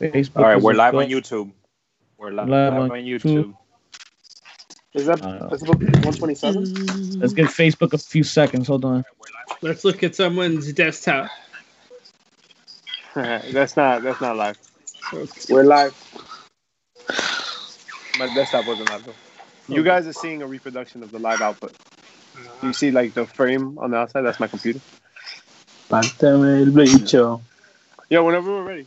Facebook. All right, we're live on YouTube. We're li- Live live, on on YouTube. YouTube. Is that Uh, that's about 127? Let's give Facebook a few seconds. Hold on. Let's look at someone's desktop. that's not that's not live. We're live. My desktop wasn't live though. You guys are seeing a reproduction of the live output. You see like the frame on the outside? That's my computer. Pártame el bicho. Yeah, whenever we're ready.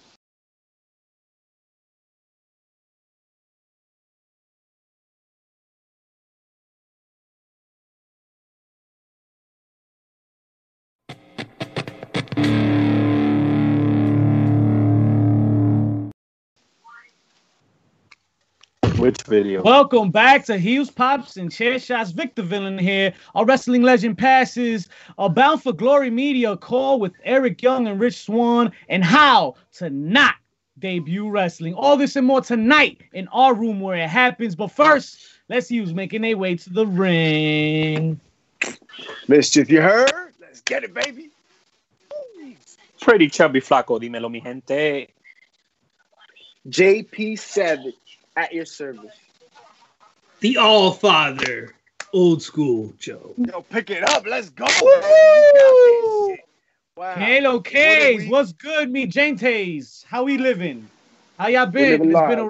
Which video? Welcome back to Heels, Pops, and Chair Shots. Victor Villain here. Our wrestling legend passes a Bound for Glory media call with Eric Young and Rich Swann and how to not debut wrestling. All this and more tonight in our room where it happens. But first, let's see who's making their way to the ring. Mischief, you heard? Let's get it, baby. Pretty chubby flaco, dímelo, mi gente. JP Savage at your service. The All Father, old school Joe. Yo, pick it up. Let's go. baby. You got. Wow. Halo K's, a week. what's good, me Gentes? How we living? How y'all been? living It's been a,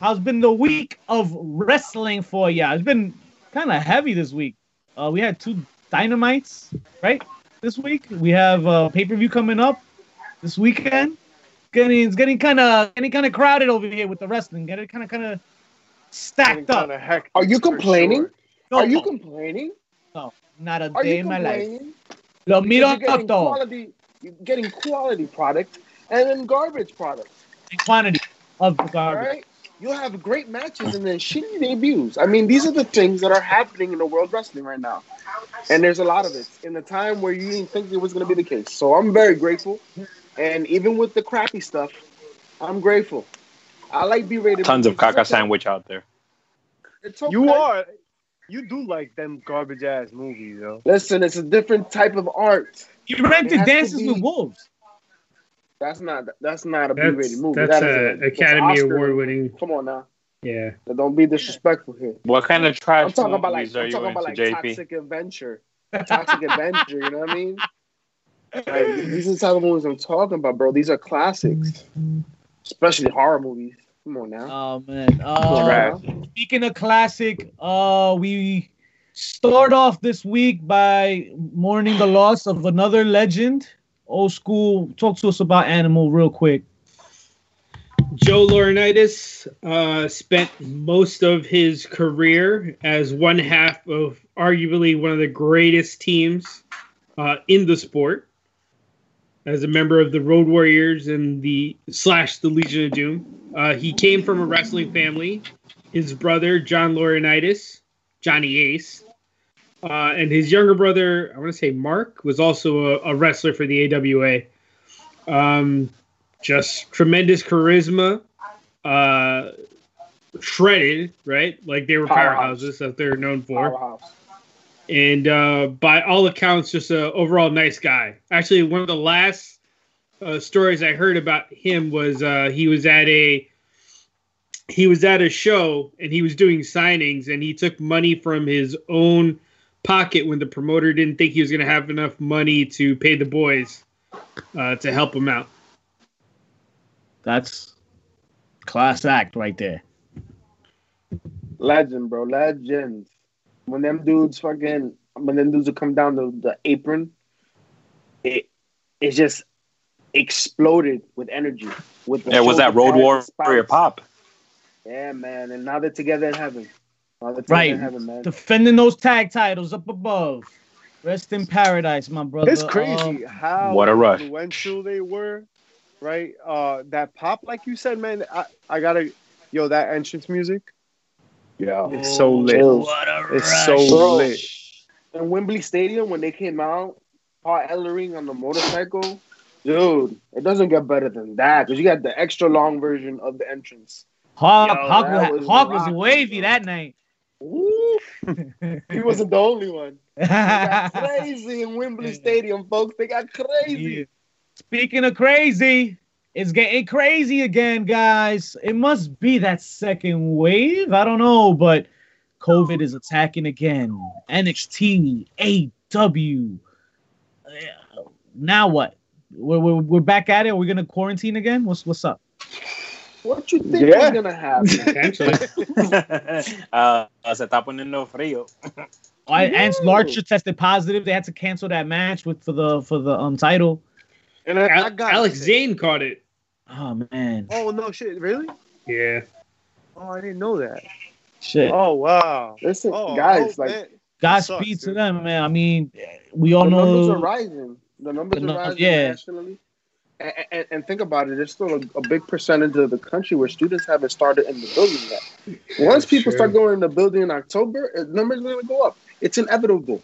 how's been the week of wrestling for ya? It's been kind of heavy this week. Uh, we had two dynamites, right? This week we have uh, pay per view coming up this weekend. Getting it's getting kind of getting kind of crowded over here with the wrestling. Getting kind of kind of stacked Getting up. kinda hectic Are you complaining? sure. No, Are you complaining? No, not a Are day you in my life. complaining? Lo Because miro you're getting todo quality, you're getting quality product and then garbage product. in quantity of the garbage. right, you'll have great matches and then shitty debuts. I mean, these are the things that are happening in the world wrestling right now, and there's a lot of it in the time where you didn't think it was going to be the case. So I'm very grateful, and even with the crappy stuff, I'm grateful. I like B-rated. Tons of caca okay. sandwich out there. It's okay. You are. You do like them garbage ass movies, yo. Listen, it's a different type of art. You rented Dances be- with Wolves. That's not. That's not a That's, B-rated movie. that's That is a a- Academy Award winning. Come on now. Yeah. Don't be disrespectful here. What kind of trash I'm talking about like movies are I'm you talking into, about like JP? Toxic Adventure, Toxic Adventure. You know what I mean? Like, these are the type of movies I'm talking about, bro. These are classics, especially horror movies. Come on now. Oh man. Uh, speaking of classic, uh, we start off this week by mourning the loss of another legend. Old school. Talk to us about Animal real quick. Joe Laurinaitis uh, spent most of his career as one half of arguably one of the greatest teams uh, in the sport. As a member of the Road Warriors and the slash the Legion of Doom, uh, he came from a wrestling family. His brother John Laurinaitis, Johnny Ace, uh, and his younger brother, I want to say Mark, was also a, a wrestler for the AWA. Um, just tremendous charisma, uh, shredded, right? Like they were Powerhouse. powerhouses that they're known for, Powerhouse. And uh, by all accounts, just a overall nice guy. Actually, one of the last uh, stories I heard about him was uh, he was at a he was at a show and he was doing signings and he took money from his own pocket when the promoter didn't think he was going to have enough money to pay the boys uh, to help him out. That's class act right there. Legend, bro. Legend. When them dudes fucking when them dudes would come down the, the apron, it it just exploded with energy. With the Yeah, was that Road shoulder Warrior pads, Pop? Yeah, man. And now they're together in heaven. Now together Right. in heaven, man. Defending those tag titles up above. Rest in paradise, my brother. It's Um, crazy how What a rush. influential they were, right? Uh, that pop, like you said, man. I, I gotta, yo, that entrance music, yeah, it's so oh, lit. What a It's so rush. Bro. lit. in Wembley Stadium when they came out, Paul Ellering on the motorcycle, dude, it doesn't get better than that because you got the extra long version of the entrance. Hawk, Yo, Hawk, was, was Hawk was rocking, wavy bro. that night. He wasn't the only one. They got crazy in Wembley Stadium, folks. They got crazy. Yeah. Speaking of crazy, It's getting crazy again, guys. It must be that second wave. I don't know, but COVID is attacking again. NXT, AEW. Now what? We're, we're, we're back at it. Are we gonna quarantine again? What's what's up? What you think Yeah. is gonna happen? Potentially. Ah, se está poniendo frío. I, and No. Larcher tested positive. They had to cancel that match with for the for the um title. And I, I got Alex sick. Zane caught it. Oh man, Oh no, shit! Really? Yeah. Oh, I didn't know that. shit. Oh wow. Listen, Oh, guys, oh, like man. Godspeed to dude. them, man. I mean, we all know the numbers are rising. The numbers The are rising yeah. nationally. And, and, and think about it, there's still a, a big percentage of the country where students haven't started in the building yet. Once people Sure. start going in the building in October, numbers are going to go up. It's inevitable.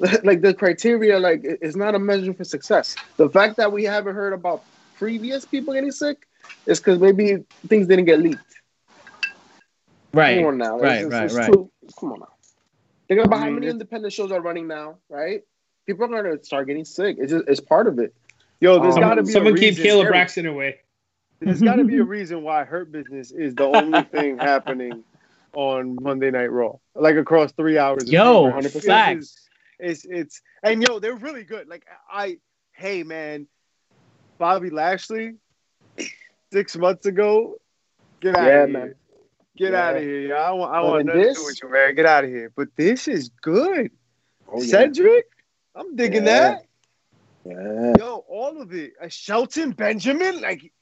like the criteria, like it- it's not a measure for success. The fact that we haven't heard about previous people getting sick is because maybe things didn't get leaked. Right. Come on now, right, it's- right, it's right. too- come on now. Think about I how many independent shows are running now, right? People are going to start getting sick. It's just it's part of it. Yo, there's Um, got to be Someone a keep reason. Caleb Eric. Braxton away. There's got to be a reason why Hurt Business is the only thing happening on Monday Night Raw, like across three hours. Yo, programming. facts. It's, it's and yo, they're really good. Like I, hey man, Bobby Lashley, six months ago, get out Yeah, of man. here. Get Yeah. out of here. I want I want in nothing to this- do with you, man. Get out of here. But this is good. Oh, yeah. Cedric, I'm digging Yeah. that. Yeah. Yo, all of it. A Shelton Benjamin, like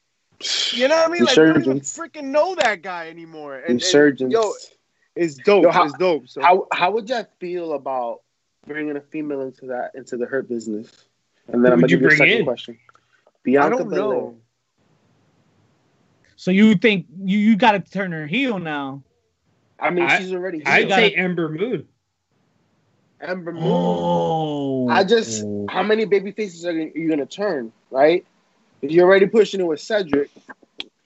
you know what I mean? Like don't even freaking know that guy anymore. And, and, yo, it's dope. Yo, how- it's dope. So How how would you feel about bringing a female into that into the hurt business? And then Who I'm gonna give you a second in? question. I Bianca don't Belair. know. So you think you you got to turn her heel now? I mean, I- she's already. I'd gotta- say Ember Moon. Ember Moon. Oh, I just how many baby faces are you gonna turn, right? If you're already pushing it with Cedric,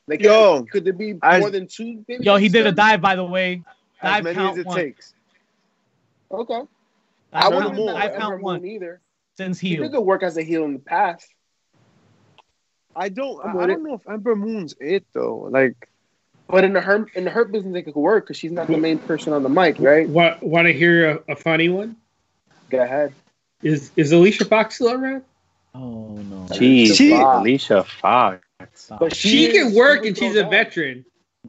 like Yo, could there be I- more than two baby yo, he did a dive by the way. as Dive many count as it one. takes. Okay. Dive I Turn wouldn't count, them all. know dive Ember count Moon one either. since She heel. did good work as a heel in the past. I don't. I'm I, don't know if Ember Moon's it though. Like, But in the her in the her business, it could work because she's not the main person on the mic, right? Want want to hear a, a funny one? Go ahead. Is is Alicia Fox still around? Oh no. Jeez, She- Alicia Fox. But She, is- can work she and she's a down. veteran.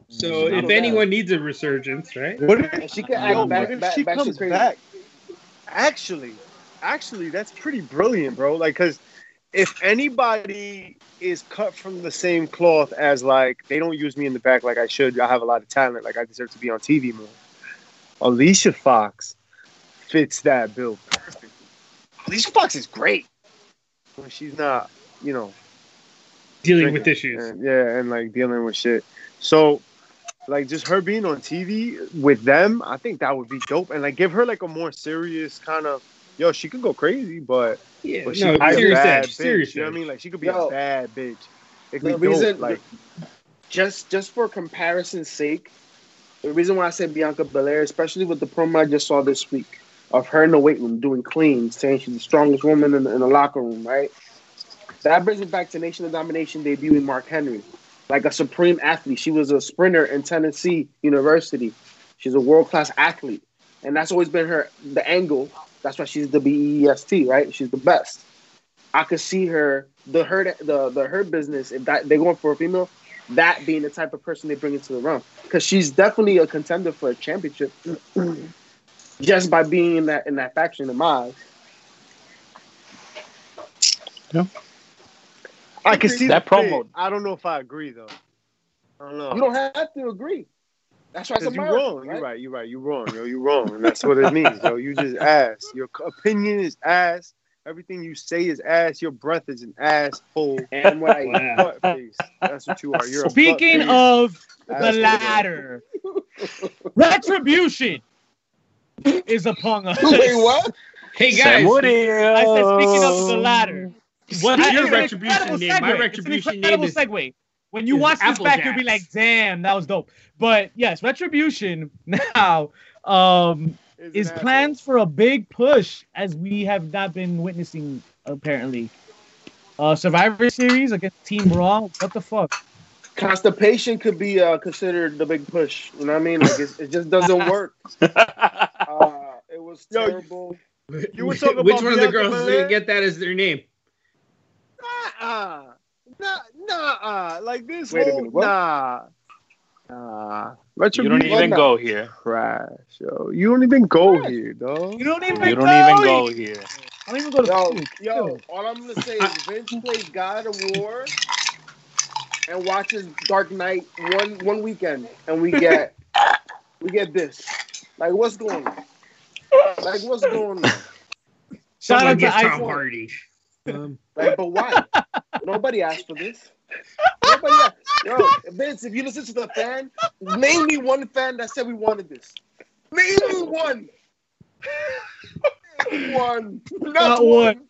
So if no doubt. anyone needs a resurgence, right? what if, she can yo, act back, what if back, she back comes crazy. back? Actually, actually, that's pretty brilliant, bro. Like, cause if anybody is cut from the same cloth as like they don't use me in the back like I should, I have a lot of talent, like I deserve to be on TV more. Alicia Fox fits that bill perfectly. Alicia Fox is great when she's not, you know, Dealing with issues. and- yeah, and like dealing with shit. So, like, just her being on TV with them, I think that would be dope. And like, give her like a more serious kind of, yo, she could go crazy, but, Yeah, but she no, could be a serious bad edge, bitch. serious You know what I mean? Like, she could be Yo, a bad bitch. It the could be reason- dope. Like, just just for comparison's sake, the reason why I said Bianca Belair, especially with the promo I just saw this week of her in the weight room doing cleans, saying she's the strongest woman in, in the locker room, right? That brings it back to Nation of Domination debuting Mark Henry, like a supreme athlete. She was a sprinter in Tennessee University. She's a world class athlete, and that's always been her the angle. That's why she's the BEST, right? She's the best. I could see her the her the the her business if that they're going for a female, that being the type of person they bring into the room because she's definitely a contender for a championship just by being in that in that faction in my eyes. I can see That the fit. promo- I don't know if I agree though. I don't know. You don't have to agree. That's why you're wrong. right? You're right. You're right. You're wrong. Yo, you're wrong. And that's what it means. Yo, you just ass. Your opinion is ass. Everything you say is ass. Your breath is an asshole. And what I Wow. Butt face. That's what you are. You're Speaking butt face. of the Asshole. ladder, retribution is upon us. wait, what? Hey Se guys, murió. I said, speaking of the ladder. What's I- your retribution incredible name? My segue. It's an retribution incredible name is segue. When you watch this back, you'll be like, "Damn, that was dope." But yes, retribution now um, Is is asshole. plans for a big push as we have not been witnessing apparently. Uh, Survivor Series against Team Raw. What the fuck? Constipation could be uh, considered the big push. You know what I mean? Like it's, it just doesn't work. Uh, it was Yo, terrible. You were talking Which one of the girls didn't get that as their name? Nah, nah, nah. Like this Wait a whole minute, what? nah, nah. You don't Retribution even go here. trash, yo. You don't even go Trash. here, dog. You don't even. You don't go even go here. I don't even go to Yo, yo, all I'm gonna say is Vince plays God of War and watches Dark Knight one one weekend, and we get we get this. Like, what's going on? Like, what's going on? Shout Someone out to get Ice. Tom Hardy. Um, Like, but why? Nobody asked for this. Nobody asked. Yo, Vince, if you listen to the fan, name me one fan that said we wanted this. Name me one. Name me one. Not, Not one. one.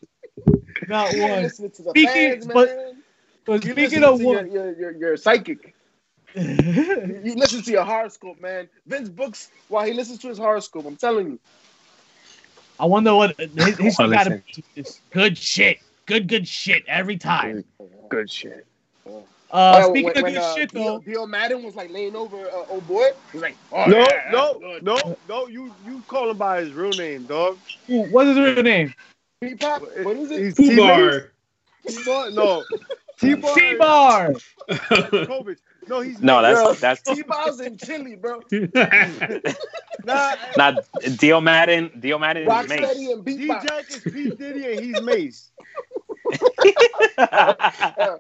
Not You ain't one. listening to the Speaking- fans, but- man. But You speaking listen of to your, one, your, your, your psychic. You listen to your horoscope, man. Vince books while he listens to his horoscope. I'm telling you. I wonder what his, his Well, gotta listen. be good shit. Good, good shit every time. Good shit. Uh, Oh, speaking when- of when, good uh, shit though, Dio, Dio Maddin was like laying over uh, old boy. He's like, oh, No, yeah, no, that's no, no. You you call him by his real name, dog. Ooh, what's his real name? P-Pop, what is it? He's Fubar. T-Bar. No, T-Bar. T Bar. Kovic. No, he's No, Bro, that's that's T-Bob's in Chile, bro. not. not Dio Maddin. Dio Maddin is Rocksteady Mace. and D-Jack is P Diddy and he's Mace.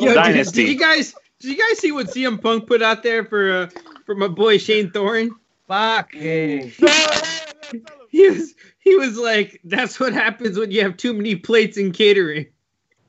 Yo, did, did you guys did you guys see what CM Punk put out there for uh, for my boy Shane Thorne? Fuck. Hey. He was he was like, that's what happens when you have too many plates in catering.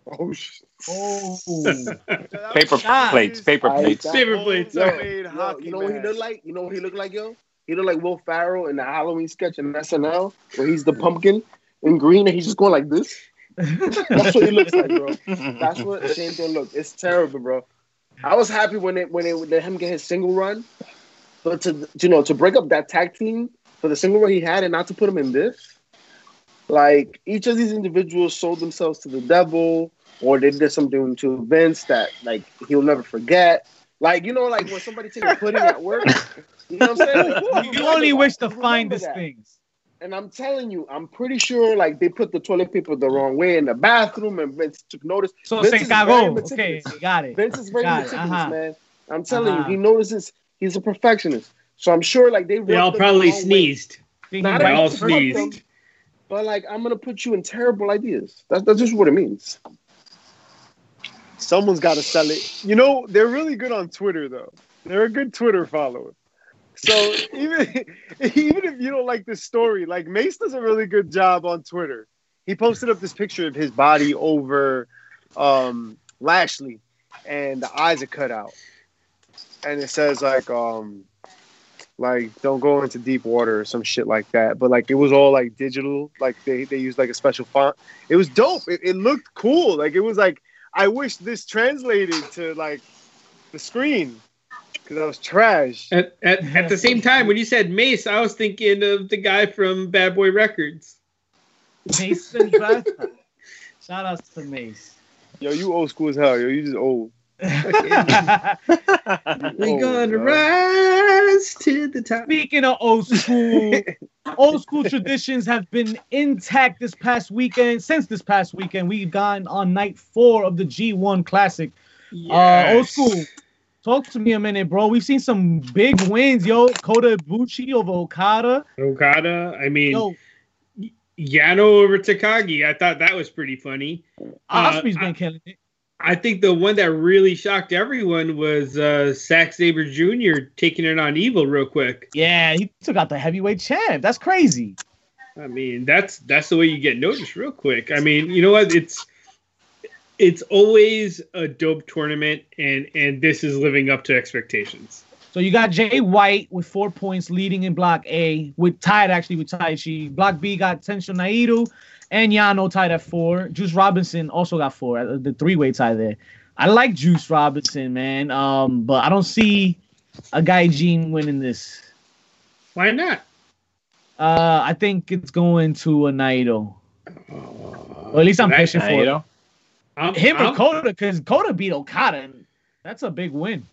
Oh, sh- Oh. paper Ah. plates. Paper I- plates. that- Paper plates. Yo, Homemade yo, you know what he match. look like? You know what he look like, yo? He look like Will Ferrell in the Halloween sketch in SNL where he's the pumpkin in green and he's just going like this. That's what he looks like, bro. That's what Shane Thorne look. It's terrible, bro. I was happy when it when it let him get his single run, but to you know to break up that tag team for the single run he had and not to put him in this, like each of these individuals sold themselves to the devil or they did something to Vince that like he'll never forget. Like you know, like when somebody takes a pudding at work, you know what I'm saying? Like, You only wish to find remember finest that. things. And I'm telling you, I'm pretty sure like they put the toilet paper the wrong way in the bathroom, and Vince took notice. So Vince se is very cagó. meticulous. Okay, got it. Vince is very Got meticulous, uh-huh. man. I'm telling Uh-huh. you, he notices he's a perfectionist. So I'm sure like they They all him the probably way. sneezed. Thinking Not They all every- the sneezed. But like I'm gonna put you in terrible ideas. That's that's just what it means. Someone's got to sell it. You know, they're really good on Twitter, though. They're a good Twitter follower. So even even if you don't like this story, like Mace does a really good job on Twitter. He posted up this picture of his body over um, Lashley, and the eyes are cut out, and it says like um like don't go into deep water or some shit like that. But like it was all like digital, like they they used like a special font. It was dope. It, it looked cool. Like it was like I wish this translated to like the screen because that was trash. At, at, at the same time, when you said Mace, I was thinking of the guy from Bad Boy Records. Mason Betha. Shout outs to Mase. Yo, you old school as hell. Yo, you just old. We Oh, gonna God. rise to the top. Speaking of old school, old school traditions have been intact this past weekend. Since this past weekend, we've gone on night four of the G1 Climax. Uh, old school. Talk to me a minute, bro. We've seen some big wins, yo. Kota Ibushi over Okada. Okada. I mean, Yo, Yano over Takagi. I thought that was pretty funny. Uh, Ospreay's been killing it. I think the one that really shocked everyone was uh, Zack Sabre Jr. taking it on Evil real quick. Yeah, he took out the heavyweight champ. That's crazy. I mean, that's that's the way you get noticed real quick. I mean, you know what? It's it's always a dope tournament, and and this is living up to expectations. So you got Jay White with four points leading in Block A, with tied actually with Taichi. Block B got Tetsuya Naito and Yano tied at four. Juice Robinson also got four. uh, The three way tie there. I like Juice Robinson, man. Um, but I don't see a guy Gene winning this. Why not? Uh, I think it's going to a Naito. Or at least I'm That- pushing for you it. know? I'm, him or I'm- Kota, because Kota beat Okada. And that's a big win.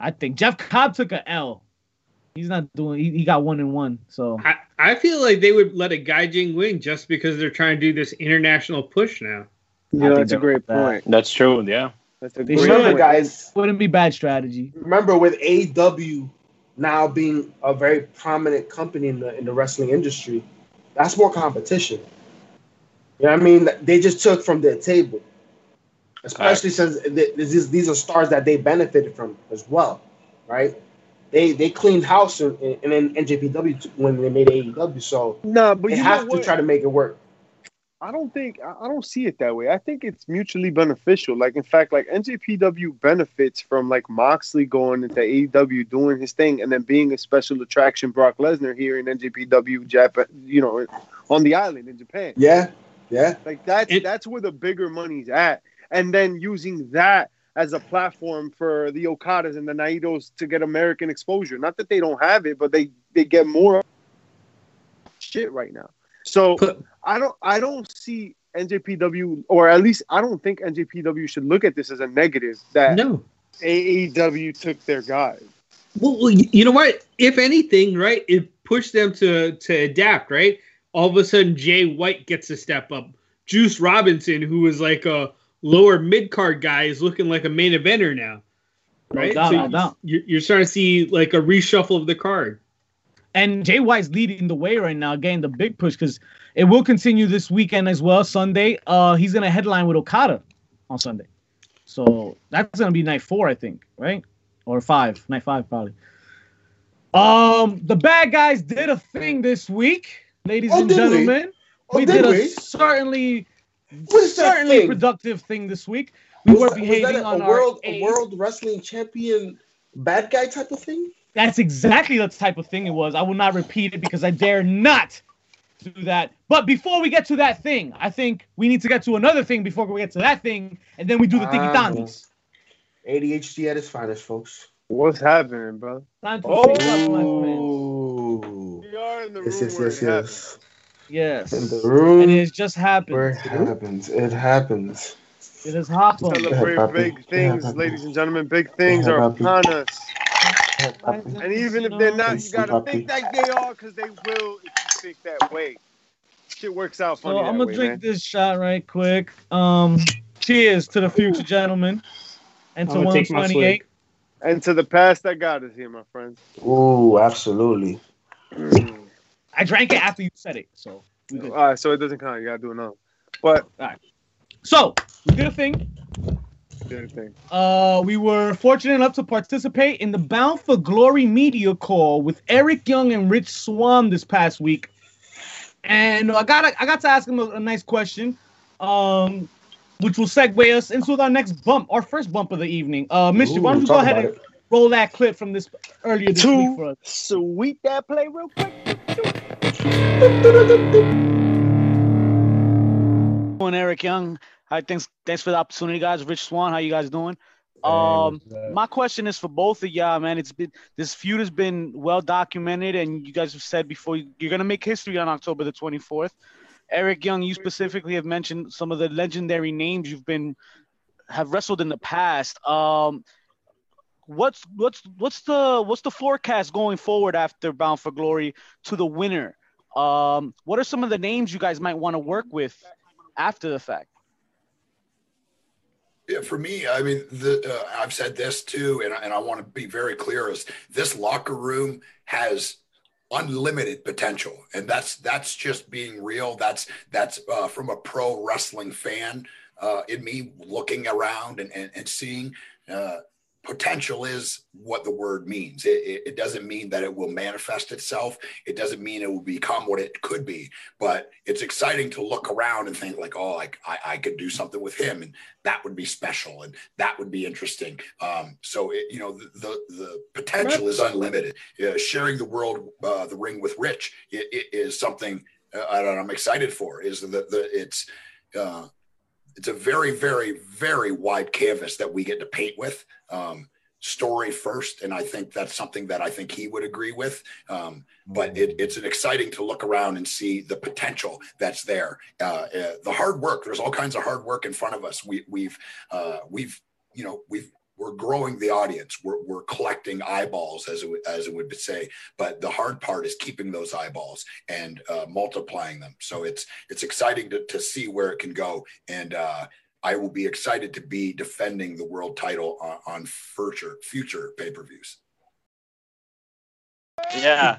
I think Jeff Cobb took a L. He's not doing. He, he got one and one. So I, I feel like they would let a Gaijin win just because they're trying to do this international push now. You I know, think that's a great bad. point. That's true. Yeah. That's a They great. Remember, point. guys. wouldn't be bad strategy. Remember, with AEW now being a very prominent company in the in the wrestling industry, that's more competition. You know what I mean? They just took from their table, especially since th- these these are stars that they benefited from as well, right? They they cleaned house and then NJPW when they made AEW, so Nah, but they you have to try to make it work. I don't think I I don't see it that way. I think it's mutually beneficial. Like in fact, like NJPW benefits from like Moxley going into AEW doing his thing and then being a special attraction Brock Lesnar here in NJPW Japan, you know, on the island in Japan. Yeah, yeah. Like that's It- that's where the bigger money's at. And then using that as a platform for the Okadas and the Naitos to get American exposure. Not that they don't have it, but they they get more shit right now. So I don't I don't see NJPW or at least I don't think NJPW should look at this as a negative that No. AEW took their guys. Well, well, you know what? If anything, right, it pushed them to to adapt, right? All of a sudden, Jay White gets a step up. Juice Robinson, who was like a lower mid card guy, is looking like a main eventer now, No right? doubt, so no doubt. you're, you're starting to see like a reshuffle of the card. And Jay White's leading the way right now, getting the big push because it will continue this weekend as well. Sunday, uh, he's gonna headline with Okada on Sunday, so that's gonna be night four, I think, right? Or five, night five probably. Um, the bad guys did a thing this week, ladies Oh, and did we? gentlemen. Oh, we did did, a certainly, What's that certainly thing? productive thing this week. We Was were that- was behaving that a, on a our world a world wrestling champion bad guy type of thing. That's exactly the type of thing it was. I will not repeat it because I dare not do that. But before we get to that thing, I think we need to get to another thing before we get to that thing, and then we do the thingy Ah, tangies. ADHD at its finest, folks. What's happening, bro? Time to Oh. think up, my friend. Ooh. We are in the Yes, room yes, where yes, it yes. Yes. In the room And it just happened. where it happens. It happens. It has happened. Celebrate big things, ladies and gentlemen. Big things are upon us. And even if they're not, you gotta think that they are because they will if you think that way. Shit works out funny. So funny. I'm gonna way, drink man. this shot right quick. Um, cheers to the future, gentlemen, and to I'm gonna take my 128. And to the past that got us here, my friends. Ooh, absolutely. I drank it after you said it, so we good. All right, so it doesn't count. You gotta do another. But all right, So we did a thing. good thing. Uh, we were fortunate enough to participate in the Bound for Glory media call with Eric Young and Rich Swann this past week, and I got I got to ask him a, a nice question, um, which will segue us into our next bump, our first bump of the evening. Uh, Mister, why don't you go ahead about and roll that clip from this earlier this week for Two us? sweet that play real quick. Doing, Eric Young. Hi, thanks, thanks for the opportunity, guys. Rich Swann, how you guys doing? Um, my question is for both of y'all, man. It's been this feud has been well documented, and you guys have said before you're gonna make history on October the 24th. Eric Young, you specifically have mentioned some of the legendary names you've been have wrestled in the past. Um, what's what's what's the what's the forecast going forward after Bound for Glory to the winner? Um, what are some of the names you guys might want to work with after the fact? Yeah, for me, I mean, the, uh, I've said this too, and, I- and I want to be very clear: is this locker room has unlimited potential, and that's that's just being real. That's that's uh, from a pro wrestling fan uh, in me looking around and and, and seeing. Uh, potential is what the word means. It, it, doesn't mean that it will manifest itself. It doesn't mean it will become what it could be. But it's exciting to look around and think like, oh, like I, I could do something with him, and that would be special, and that would be interesting. Um, so it, you know, the, the the potential is unlimited. Yeah, sharing the world, uh, the ring with Rich, it, it is something uh, I don't- I'm excited for. Is that the it's. Uh, it's a very, very, very wide canvas that we get to paint with. Um, story first, and I think that's something that I think he would agree with. Um, but it, it's an exciting to look around and see the potential that's there. Uh, uh, the hard work. There's all kinds of hard work in front of us. We, we've uh, we've you know we've we're growing the audience. We're, we're collecting eyeballs, as it, as it would say. But the hard part is keeping those eyeballs and uh, multiplying them. So it's it's exciting to, to see where it can go. And uh, I will be excited to be defending the world title on, on future future pay per views. Yeah.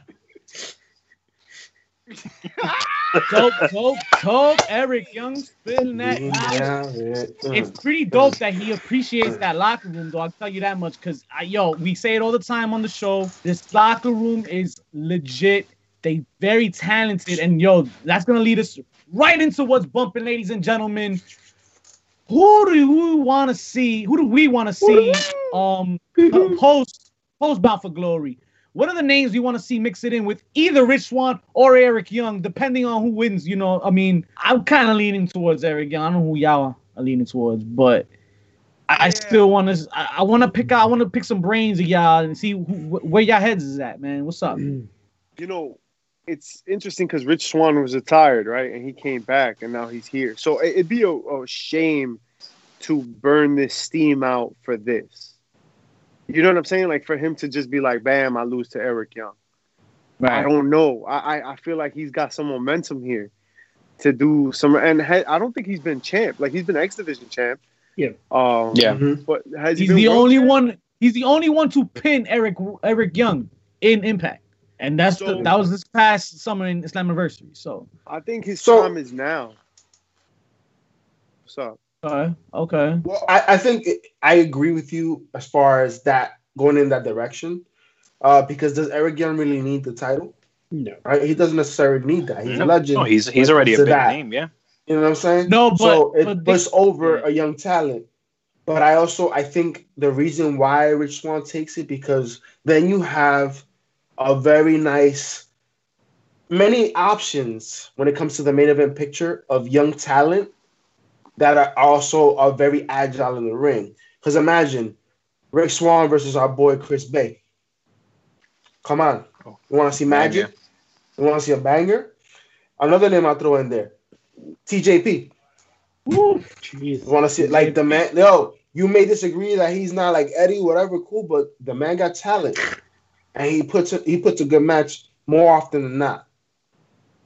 Dope, dope, dope. Eric Young spilling that. knowledge. It's pretty dope that he appreciates that locker room, though. I'll tell you that much. Because, yo, we say it all the time on the show. This locker room is legit. They very talented. And, yo, that's going to lead us right into what's bumping, ladies and gentlemen. Who do we want to see? Who do we want to see um post post Bound for Glory? What are the names you want to see mix it in with either Rich Swann or Eric Young, depending on who wins? You know, I mean, I'm kind of leaning towards Eric Young. I don't know who y'all are leaning towards, but I, I still want to. I, I want to pick out. I want to pick some brains of y'all and see who, wh- where y'all heads is at, man. What's up? Mm. You know, it's interesting because Rich Swann was retired, right? And he came back, and now he's here. So it- it'd be a, a shame to burn this steam out for this. You know what I'm saying? Like for him to just be like, "Bam, I lose to Eric Young." I don't know. I, I I feel like he's got some momentum here to do some, and ha- I don't think he's been champ. Like he's been X Division champ. Yeah. Um. Yeah. But has he He's the only champ? one. He's the only one to pin Eric Eric Young in Impact, and that's the, that was this past summer in Slammiversary. So, I think his So- time is now. What's up? Okay, okay. Well, I, I think it- I agree with you as far as that going in that direction. Uh, because does Eric Young really need the title? No. Right? He doesn't necessarily need that. He's a legend. no, he's he's already a to big that. name. Yeah. You know what I'm saying? No, so but- it but they- puts over a young talent. But I also I think the reason why Rich Swann takes it because then you have a very nice many options when it comes to the main event picture of young talent that are also are very agile in the ring. Because imagine Rick Swann versus our boy Chris Bey. Come on. You want to see magic? You want to see a banger? Another name I'll throw in there. TJP. Jeez. You want to see like the man? Yo, you may disagree that he's not like Eddie, whatever, cool, but the man got talent, and he puts a, he puts a good match more often than not.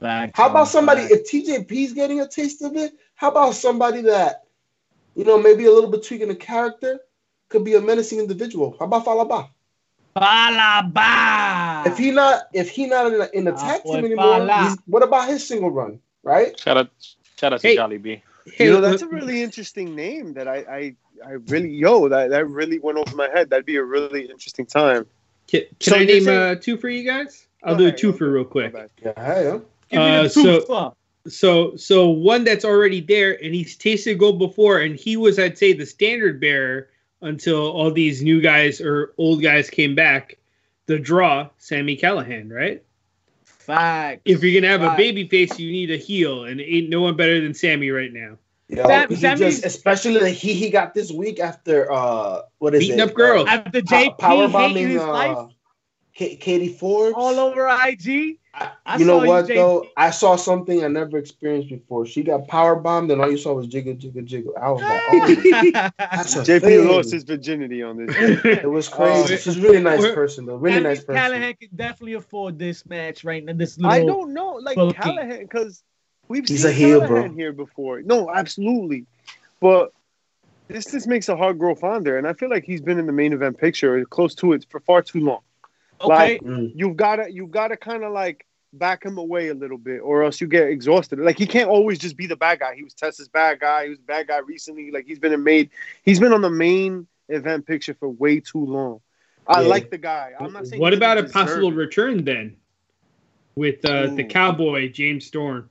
Back How about somebody? back. If TJP's getting a taste of it, how about somebody that, you know, maybe a little bit tweaking the character, could be a menacing individual? How about Fallah Bahh? Falaba. If he not if he not in the, in the Ah, tag team anymore, he's- what about his single run? Right? Shout out shout out to Jolly B. Hey, you know, that's a really interesting name that I, I, I really, yo, that, that really went over my head. That'd be a really interesting time. Can, can So I name saying- uh, two for you guys? I'll Go do a ahead, two for real quick. Yeah, yeah. Give me Uh, so- So so one that's already there and he's tasted gold before and he was I'd say the standard bearer until all these new guys or old guys came back. The draw, Sami Callihan, right? Fact. If you're gonna have a baby face, you need a heel, and ain't no one better than Sami right now. Yo, Sam- he Sami's- just, especially the he he got this week after uh what is Beating it? up girls. Uh, After pow- JP power bombing his uh, life K- Katie Forbes. all over IG. I you know saw you, what though? I saw something I never experienced before. She got power bombed, and all you saw was jiggle, jiggle, jiggle. I was like, oh, that's a JP thing. lost his virginity on this. It was crazy. Oh. She's a really nice oh, person, though. Really Sami nice person. Callihan can definitely afford this match right now. This little. I don't know, like Well, Callihan, because we've He's seen a heel, Callihan bro. here before. No, absolutely, but this just makes a hard girl fonder, and I feel like he's been in the main event picture or close to it for far too long. Okay. Mm. You've got to, you've got to kind of like back him away a little bit, or else you get exhausted. Like he can't always just be the bad guy. He was Tessa's bad guy. He was a bad guy recently. Like he's been a made, he's been on the main event picture for way too long. I Yeah. like the guy. I'm not saying. what about a possible it. return then? With uh, the cowboy James Storm.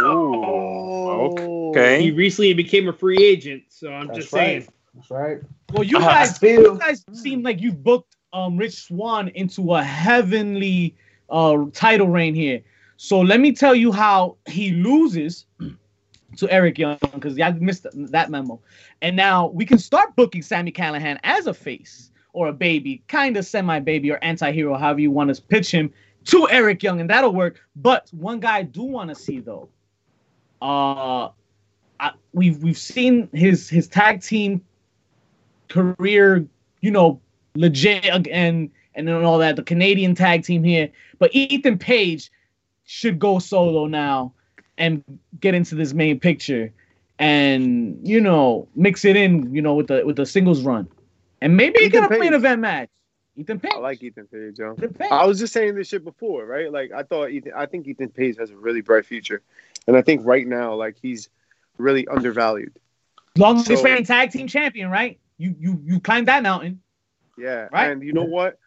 Oh, okay. He recently became a free agent, so I'm That's just saying. right. That's right. Well, you Uh, guys, Still. you guys seem like you booked um Rich Swann into a heavenly uh title reign here. So let me tell you how he loses to Eric Young because y'all missed that memo. And now we can start booking Sami Callihan as a face or a baby, kind of semi baby or anti hero, however you want to pitch him to Eric Young, and that'll work. But one guy I do want to see though, uh, I, we've we've seen his his tag team career, you know, legit and and then all that. The Canadian tag team here, but Ethan Page should go solo now and get into this main picture and you know mix it in you know with the with the singles run and maybe Ethan get a main event match ethan page I like Ethan Page, yo. Ethan Page. I was just saying this shit before, right? Like I thought Ethan I think Ethan Page has a really bright future. And I think right now, like he's really undervalued. longest so- reigning tag team champion right you you you climbed that mountain Yeah. Right. And you know what?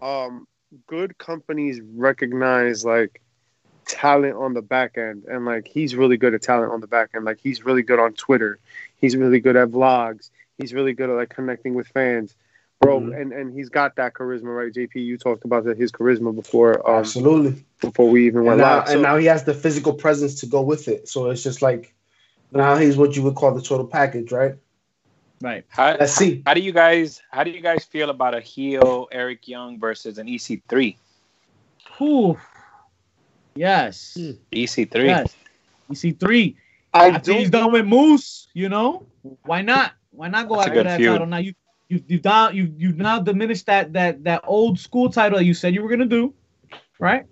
Um, good companies recognize like talent on the back end. And like he's really good at talent on the back end. Like he's really good on Twitter. He's really good at vlogs. He's really good at like connecting with fans. Bro, Mhm. and, and he's got that charisma, right? JP, you talked about that, his charisma before um Absolutely. before we even And went now, live. So, and now he has the physical presence to go with it. So it's just like now he's what you would call the total package, right? Right How, Let's see. how do you guys how do you guys feel about a heel Eric Young versus an E EC3? Whew. yes Hmm. EC3. yes you see three I after he's don't done with moose you know why not why not go That's a after good that feud. title now you you you down you you now diminished that that that old school title that you said you were gonna do right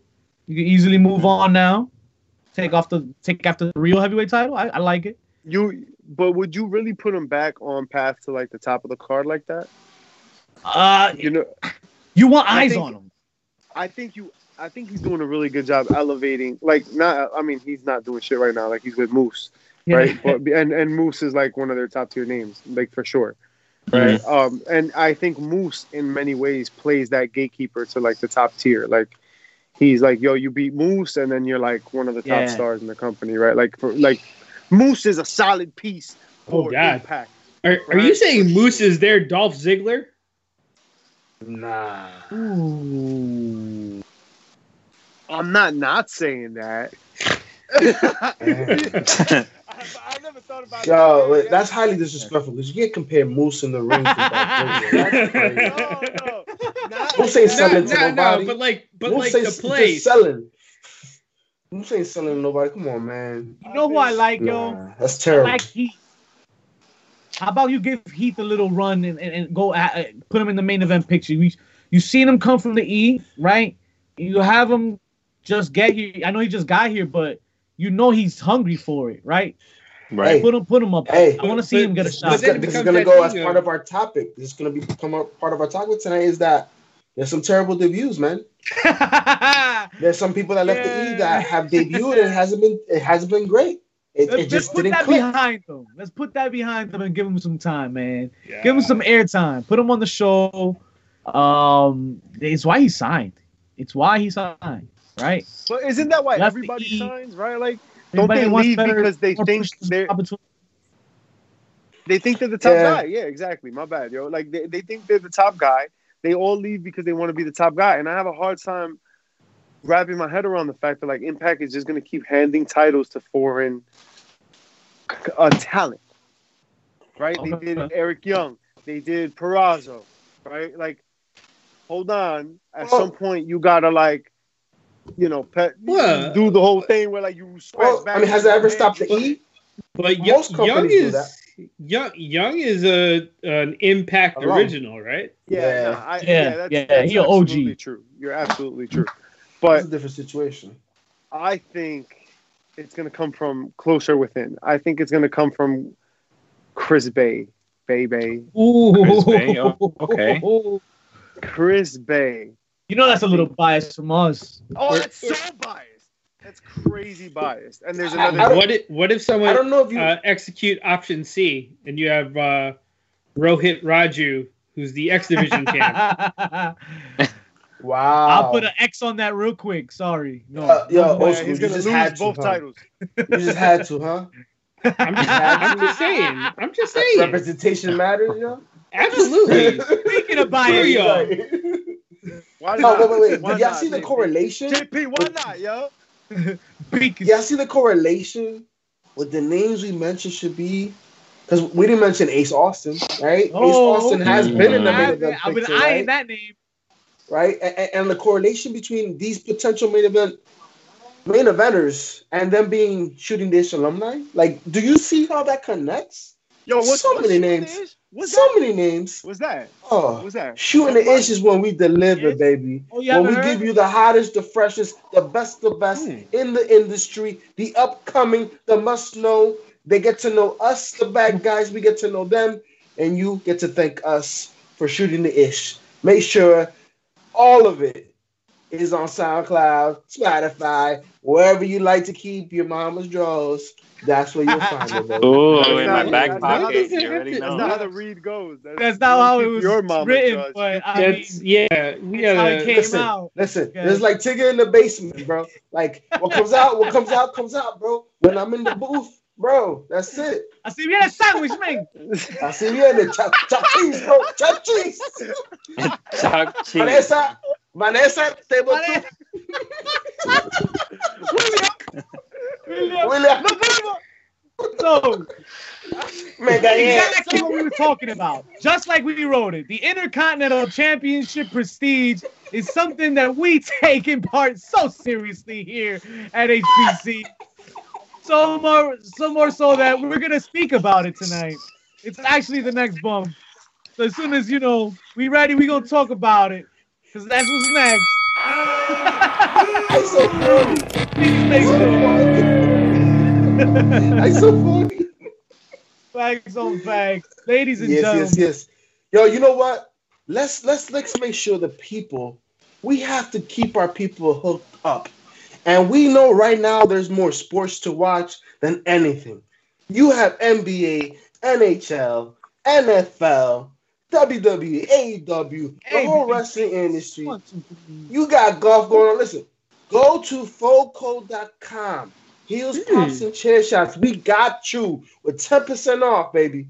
you can easily move on now take off the take after the real heavyweight title i, I like it you but would you really put him back on path to like the top of the card like that? uh You know you want eyes think- on him I think you. I think he's doing a really good job elevating. Like, not. I mean, he's not doing shit right now. Like, he's with Moose, Yeah. right? But and and Moose is like one of their top tier names, like for sure, right? Um, and I think Moose in many ways plays that gatekeeper to like the top tier. Like, he's like, yo, you beat Moose, and then you're like one of the top Yeah. stars in the company, right? Like, for like, Moose is a solid piece Oh, for God. Impact. Are, are you saying Moose is their Dolph Ziggler? Nah. Ooh. I'm not not saying that. I, I never thought about Yo, it. wait, that's highly disrespectful because you can't compare Moose in the ring to Dolph Ziggler. That's crazy. no, no. Not- Moose ain't No, selling to no, no, nobody. but like, but Moose like ain't the s- place. just selling. Moose ain't selling to nobody. Come on, man. you know who i like yo Nah, that's I terrible. like Heath. How about you give Heath a little run and, and, and go at, uh, put him in the main event picture? You you seen him come from the E, right? You have him just get here. I know he just got here, but you know he's hungry for it, right? Right. Hey. Put him put him up. Hey. I want to see him get a This, shot. then this is gonna go as part of our topic. This is gonna become a part of our topic tonight. Is that there's some terrible debuts, man. There's some people that left the E that have debuted and it hasn't been it hasn't been great. It, let's, it just let's put didn't that click. behind them. Let's put that behind them and give them some time, man. Give them some airtime. Put them on the show. Um, it's why he signed. It's why he signed, right? But isn't that why Left everybody E. signs, right? Like, don't they wants leave better- because they think they're opportunity. they think they're the top Yeah. guy? Yeah, exactly. My bad, yo. Like they, they think they're the top guy. They all leave because they want to be the top guy, and I have a hard time wrapping my head around the fact that like Impact is just gonna keep handing titles to foreign uh, talent, right? They did Eric Young. They did Perazzo, right? Like, hold on. At Well- some point, you gotta like, you know, pet, Well- do the whole thing where like you scratch Well, back. I mean, has it ever stopped the but- E? But Most Young, Young companies do is that. Young. Young is a an Impact Alone. original, right? Yeah, Yeah. nah, I, Yeah, yeah, that's, yeah, that's he a OG. true. You're absolutely true. It's But a different situation. I think it's going to come from closer within. I think it's going to come from Chris Bey, Bay Bay, Ooh. Chris Bey, oh, okay. Chris Bey. You know that's a little bias from us. Oh, that's so biased. That's crazy biased. And there's another. What if what if I someone don't know if you. uh, execute option C and you have uh, Rohit Raju, who's the X Division champ? Wow. I'll put an X on that real quick. Sorry. No. Uh, yo, Oh, old yeah, school, he's going to lose had to, both huh? titles. You just had to, huh? I'm just, I'm just saying. I'm just saying. Representation matters, yo. Absolutely. Speaking of Here bias, you go. Why No, not? wait, wait, wait. Why Did y'all not, see the correlation? JP, why not, yo? Is- Y'all see the correlation with the names we mentioned should be because we didn't mention Ace Austin, right? Ace Oh, Austin has been in the I, main event I've been eyeing that name. right? And, and the correlation between these potential main event main eventers and them being shooting dish alumni, like, do you see how that connects? Yo, what's So what's many the names. What's so that? many names. What's that? Oh, What's that? shooting the ish is when we deliver, Yes. baby. Oh, when we haven't give you the hottest, the freshest, the best, the best Hmm. in the industry, the upcoming, the must know. They get to know us, the bad guys. We get to know them, and you get to thank us for shooting the ish. Make sure all of it is on SoundCloud, Spotify, wherever you like to keep your mama's drawers. That's where you'll find it. baby. Ooh, That's in not- my back that's not- pocket. You already That's not how the read goes. That's not how it was your mama written, judge. but I mean, yeah. We that's how it came listen. out. Listen, Okay. it's like Tigger in the basement, bro. Like what comes out, what comes out, comes out, bro. When I'm in the booth, bro, that's it. I see we had a sandwich, man. I see you in the chop, chop cheese, bro. Chop cheese. Chuck cheese. Vanessa, Vanessa, table Vanessa. William. William, So mega yeah. exactly what we were talking about. Just like we wrote it, the Intercontinental Championship prestige is something that we take in part so seriously here at HPC. So more, so more so that we're gonna speak about it tonight. It's actually the next bump. So as soon as you know we ready, we gonna talk about it because that's what's next. I'm so funny. Make So sure. funny. I'm so funny. Facts on facts, ladies and Yes, gentlemen. yes, yes. Yo, you know what? Let's let's let's make sure the people we have to keep our people hooked up. And we know right now there's more sports to watch than anything. You have NBA, NHL, NFL, WWE, AEW, the whole wrestling industry. One, two, three. You got golf going on. Listen, go to Foco.com. Heels, pops, and chair shots. We got you with 10% off, baby.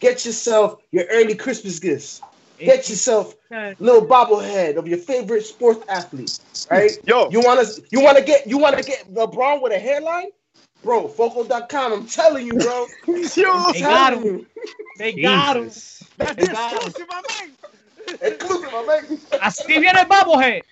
Get yourself your early Christmas gifts. Get yourself a little bobblehead of your favorite sports athlete. Right? Yo, You wanna you wanna get you wanna get LeBron with a hairline? Bro, Foco.com. I'm telling you, bro. yo, They got Telling him. you. They got him. Jesus. that's They got him. exclusive, my man. Exclusive, my man. Así viene el bobblehead.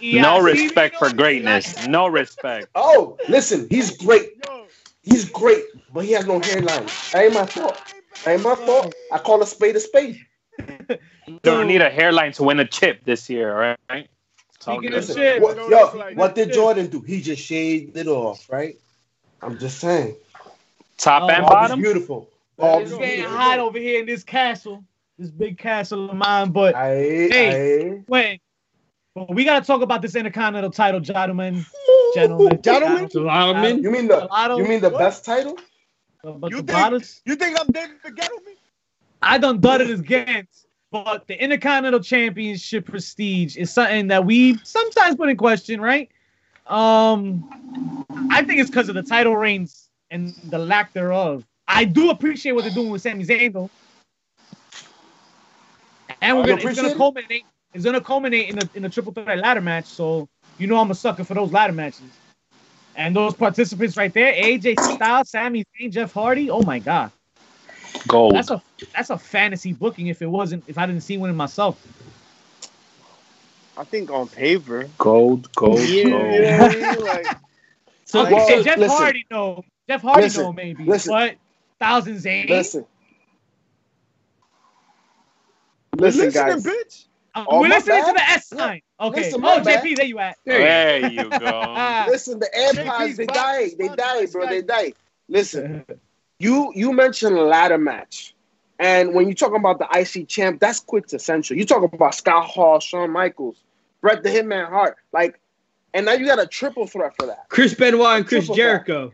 Y No así respect vino for el- greatness. No respect. Oh, listen, he's great. Yo, He's great, but he has no hairline. That ain't my fault. That ain't my fault. I call a spade a spade. Don't need a hairline to win a chip this year, right? It's all Speaking good. of shit, What, yo, like what did shit. Jordan do? He just shaved it off, right? I'm just saying. Top Oh, and All bottom. beautiful. All it's is getting beautiful. hot over here in this castle, this big castle of mine. But Aye, Hey. aye. wait, but we gotta talk about this Intercontinental title, gentlemen, gentlemen, Gentlemen? Solomon. You mean the Lotto. you mean the best title? But You the think- bottles, you think I'm David Gettleman? I done done it again. But the Intercontinental Championship prestige is something that we sometimes put in question, right? Um, I think it's because of the title reigns and the lack thereof. I do appreciate what they're doing with Sami Zayn, though. And we're gonna, it's gonna culminate. It's gonna culminate in a in a triple threat ladder match. So you know I'm a sucker for those ladder matches. And those participants right there, AJ Styles, Sami Zayn, Jeff Hardy. Oh my god. Gold. That's a that's a fantasy booking if it wasn't if I didn't see one in myself. I think on paper. Gold, gold, Yeah. You know gold. I mean? Like, So, Okay, well, Jeff listen. Hardy no. Jeff Hardy Listen, no maybe. listen. But Thousand Zayn. Listen. listen, Listen, guys. bitch. Uh, Oh, we're my listening to the S line. Okay. Listen, oh, my bad. JP, there you at. There you go. Listen, the AirPods, JP's they box die. They sponsored die, bro. They die. Listen, you you mentioned a ladder match. And when you talk about the IC champ, that's quintessential. You talk about Scott Hall, Shawn Michaels, Bret the Hitman Hart, like, and now you got a triple threat for that. Chris Benoit and Chris Triple Jericho.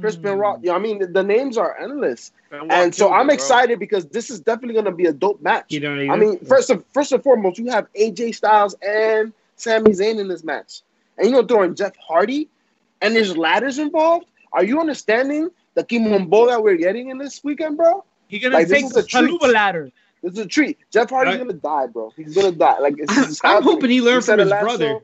Chris Hmm. Benoit. You know, I mean, the, the names are endless, And, and so I'm excited because this is definitely going to be a dope match. You know what I mean, first and first and foremost, you have AJ Styles and Sami Zayn in this match, and you're gonna throw in Jeff Hardy, and there's ladders involved. Are you understanding the Kimombo that we're getting in this weekend, bro? He's gonna Like, this take is the a treat. Ladder. This is a treat. Jeff Hardy's I- gonna die, bro. He's gonna die. Like it's, I'm, it's I'm hoping he learned said from his last brother. show.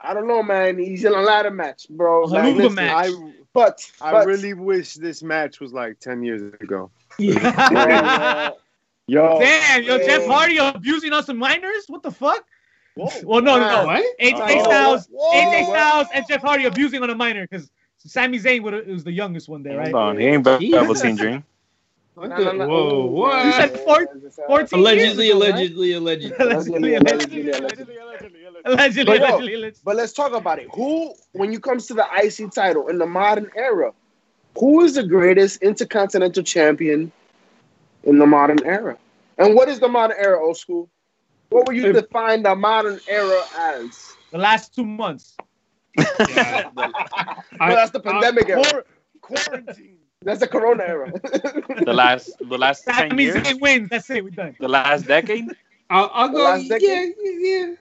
I don't know, man. He's in a ladder match, bro. A Like, listen, match. I But I but- really wish this match was like ten years ago. Yeah, Yo, Damn, yo, man. Jeff Hardy abusing us in minors? What the fuck? Whoa. Well, no, no, no. What? AJ Oh. Styles, Whoa, AJ? Styles, and Jeff Hardy abusing on a minor because Sami Zayn was the youngest one there, right? Hold on, he ain't Be- Jesus. Velveteen Dream. No, no, no. Whoa, what? You said four- 14 Allegedly, years ago, right? allegedly, allegedly. Allegedly, allegedly, allegedly, allegedly, But yo, allegedly, let's- But let's talk about it. Who, when you comes to the IC title in the modern era, who is the greatest intercontinental champion in the modern era? And what is the modern era, old school? What would you define the modern era as? the last two months. Yeah. well, I- that's the pandemic era. Quar- quarantine. That's the Corona era. The last, the last ten Sami years, Zayn wins. That's it. We're done. the last decade. I'll, I'll The go. last Yeah, decade? yeah.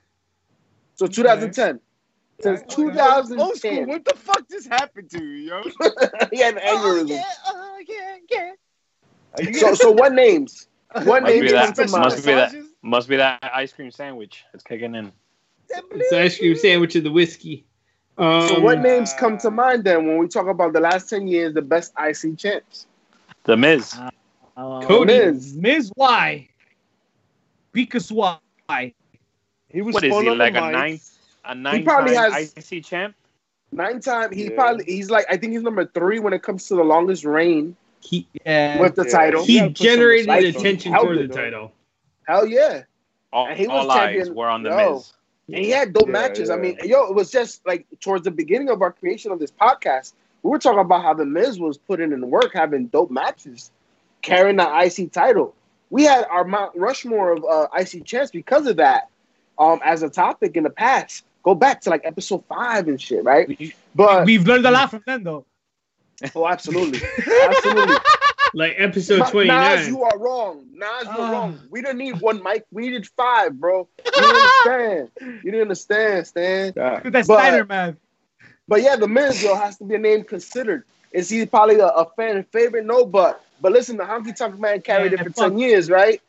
so 2010. Since oh, Old school, 2010. what the fuck just happened to you, yo? he had an aneurysm. oh, yeah, uh-huh, yeah. Are you So, so what names? What Must names be that. Must be that. Must be that ice cream sandwich. It's kicking in. It's ice cream sandwich and the whiskey. Um, So what names come to mind then when we talk about the last 10 years, the best IC champs? The Miz. Uh, Cody. Miz. Miz Y. Because Y. He was What is he like a mic. nine? A nine probably time has- IC champ. Nine time. He Yeah. probably he's like I think he's number three when it comes to the longest reign he Yeah. with the Yeah. title. he gotta put some generated respect attention him. for the title. Hell yeah. All, And he was all eyes champion- were on the yo. Miz. And he had dope Yeah, matches. I mean, yo, it was just like towards the beginning of our creation of this podcast, we were talking about how the Miz was putting in work, having dope matches, carrying the IC title. We had our Mount Rushmore of uh, IC champs because of that. Um, as a topic in the past, go back to like episode five and shit, right? But we've learned a lot from them, though. oh, absolutely, absolutely. Like episode twenty nine. Nas, twenty nine. you are wrong. Nas, you're Ah. wrong. We didn't need one mic. We needed five, bro. You didn't understand. You didn't understand, Stan. That's But- Steiner, man. But yeah, the Miz yo has to be a name considered. Is he probably a, a fan favorite? No, but but listen, the Honky Tonk Man carried Yeah, it for ten years, right?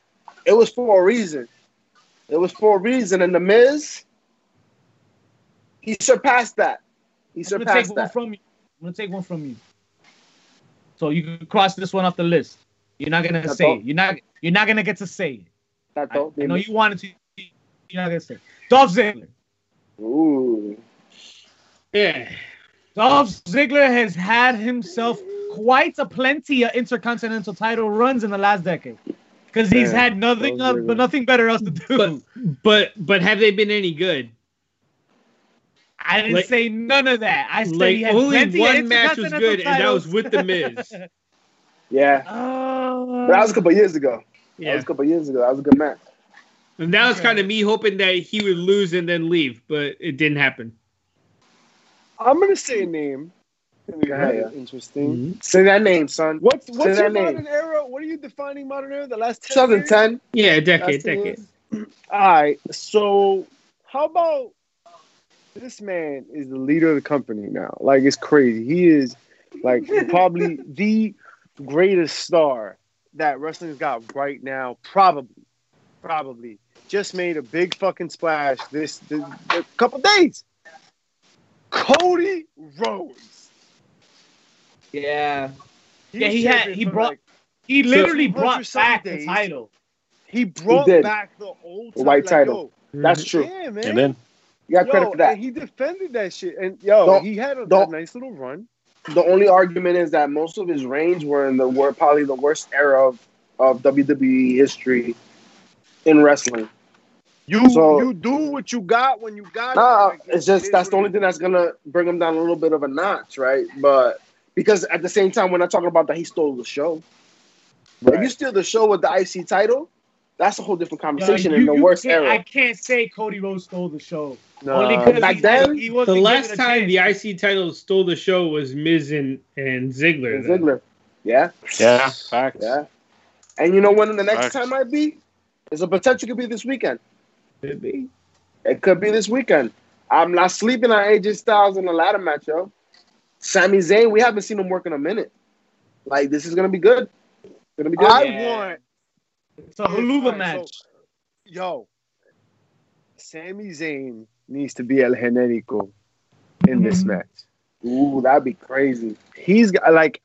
It was for a reason. It was for a reason, and the Miz, he surpassed that. He I'm gonna take surpassed one that. from you. I'm gonna take one from you. So you can cross this one off the list. You're not gonna That's say all. it. You're not. You're not gonna get to say it. That I, though, I know you wanted to. You're not gonna say. It. Dolph Ziggler. Ooh, Yeah. Dolph Ziggler has had himself quite a plenty of intercontinental title runs in the last decade. Because he's Yeah, had nothing, Dolph uh, but nothing better else to do. But but but have they been any good? I didn't like- say none of that. I said Like he had only one match was good, and that was with the Miz. yeah. Uh, But that was a couple years ago. That Yeah. was a couple years ago. That was a good match. And that was kind of me hoping that he would lose and then leave, but it didn't happen. I'm gonna say a name. Go ahead, yeah. Interesting. Say that name, son. What's what's that your name. modern era? What are you defining modern era? The last 10 years? 2010. Yeah, decade, decade. years. All right. So how about this man is the leader of the company now? Like it's crazy. He is like probably the greatest star that wrestling's got right now. Probably, probably just made a big fucking splash this the, the couple days. Cody Rhodes. yeah. He Yeah, he had- he brought- like, He literally brought something back the title. he brought did. back the old The white title. title. That's true. Yeah, man. And then You got credit for that. He defended that shit. And yo, Don't- he had a, a nice little run. The only argument is that most of his reigns were in the were probably the worst era of, of WWE history in wrestling. You So- you do what you got when you got Nah, it. It's just that's the only thing that's gonna bring him down a little bit of a notch, right? But because at the same time, we're not talking about that he stole the show. If you steal the show with the IC title, that's a whole different Yo, conversation you- in the you worst can't- I can't say Cody Rhodes stole the show. No, Only back he, then, he The wasn't last time the. IC title stole the show was Miz and, and Ziggler. And. Ziggler, yeah, yeah, facts. yeah. And you know when the next Facts. time might be? There's a potential could be this weekend. Could be. It could be this weekend. I'm not sleeping on AJ Styles in the ladder match, yo. Sami Zayn, we haven't seen him work in a minute. Like this is gonna be good. Gonna be good. I Yeah. want It's a haluva Alright, match. so- yo, Sami Zayn needs to be El Generico in this Mhm. match. Ooh, that'd be crazy. He's got like,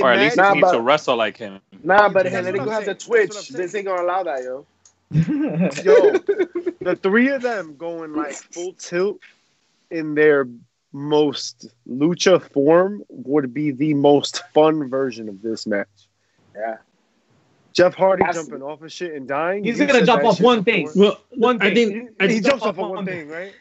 or at least Nah, he needs but- to wrestle like him. Nah, but El Generico has a saying. That's Twitch. what I'm This ain't gonna allow that, yo. yo, the three of them going like full tilt in their most lucha form would be the most fun version of this match. Yeah. Jeff Hardy Has to jumping off of shit and dying. He's gonna jump off shit one before. thing. Well, One thing. I think He, he jumps off off of one one thing. thing, right?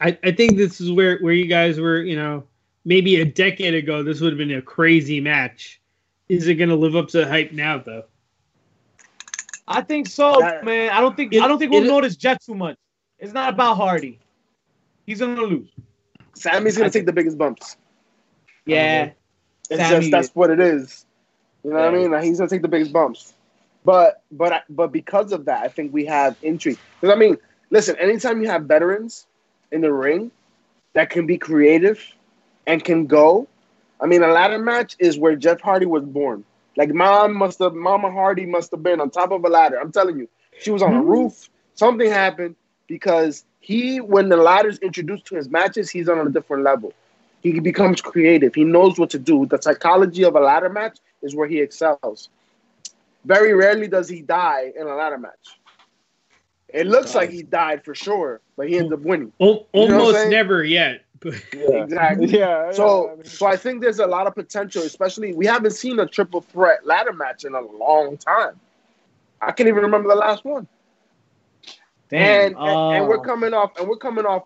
I, I think this is where where you guys were, you know, maybe a decade ago. This would have been a crazy match. Is it going to live up to the hype now, though? I think so, That- man. I don't think It- I don't think we'll it- notice Jeff too much. It's not about Hardy. He's gonna lose. Sami's gonna take the biggest bumps. Yeah. It's Sami just that's is. what it is. You know what I mean? Like, he's gonna take the biggest bumps. But but but because of that, I think we have intrigue. Because I mean, listen, anytime you have veterans in the ring that can be creative and can go, I mean, a ladder match is where Jeff Hardy was born. Like mom must have, Mama Hardy must have been on top of a ladder. I'm telling you, she was on a Mhm. roof. Something happened because he, when the ladder's introduced to his matches, he's on a different level. He becomes creative. He knows what to do. The psychology of a ladder match is where he excels. Very rarely does he die in a ladder match. It looks like he died for sure, but he ends up winning. Al- You know almost never yet. But Exactly. Yeah. So, so I think there's a lot of potential, especially we haven't seen a triple threat ladder match in a long time. I can't even remember the last one. Damn. And, and and we're Uh, coming off and we're coming off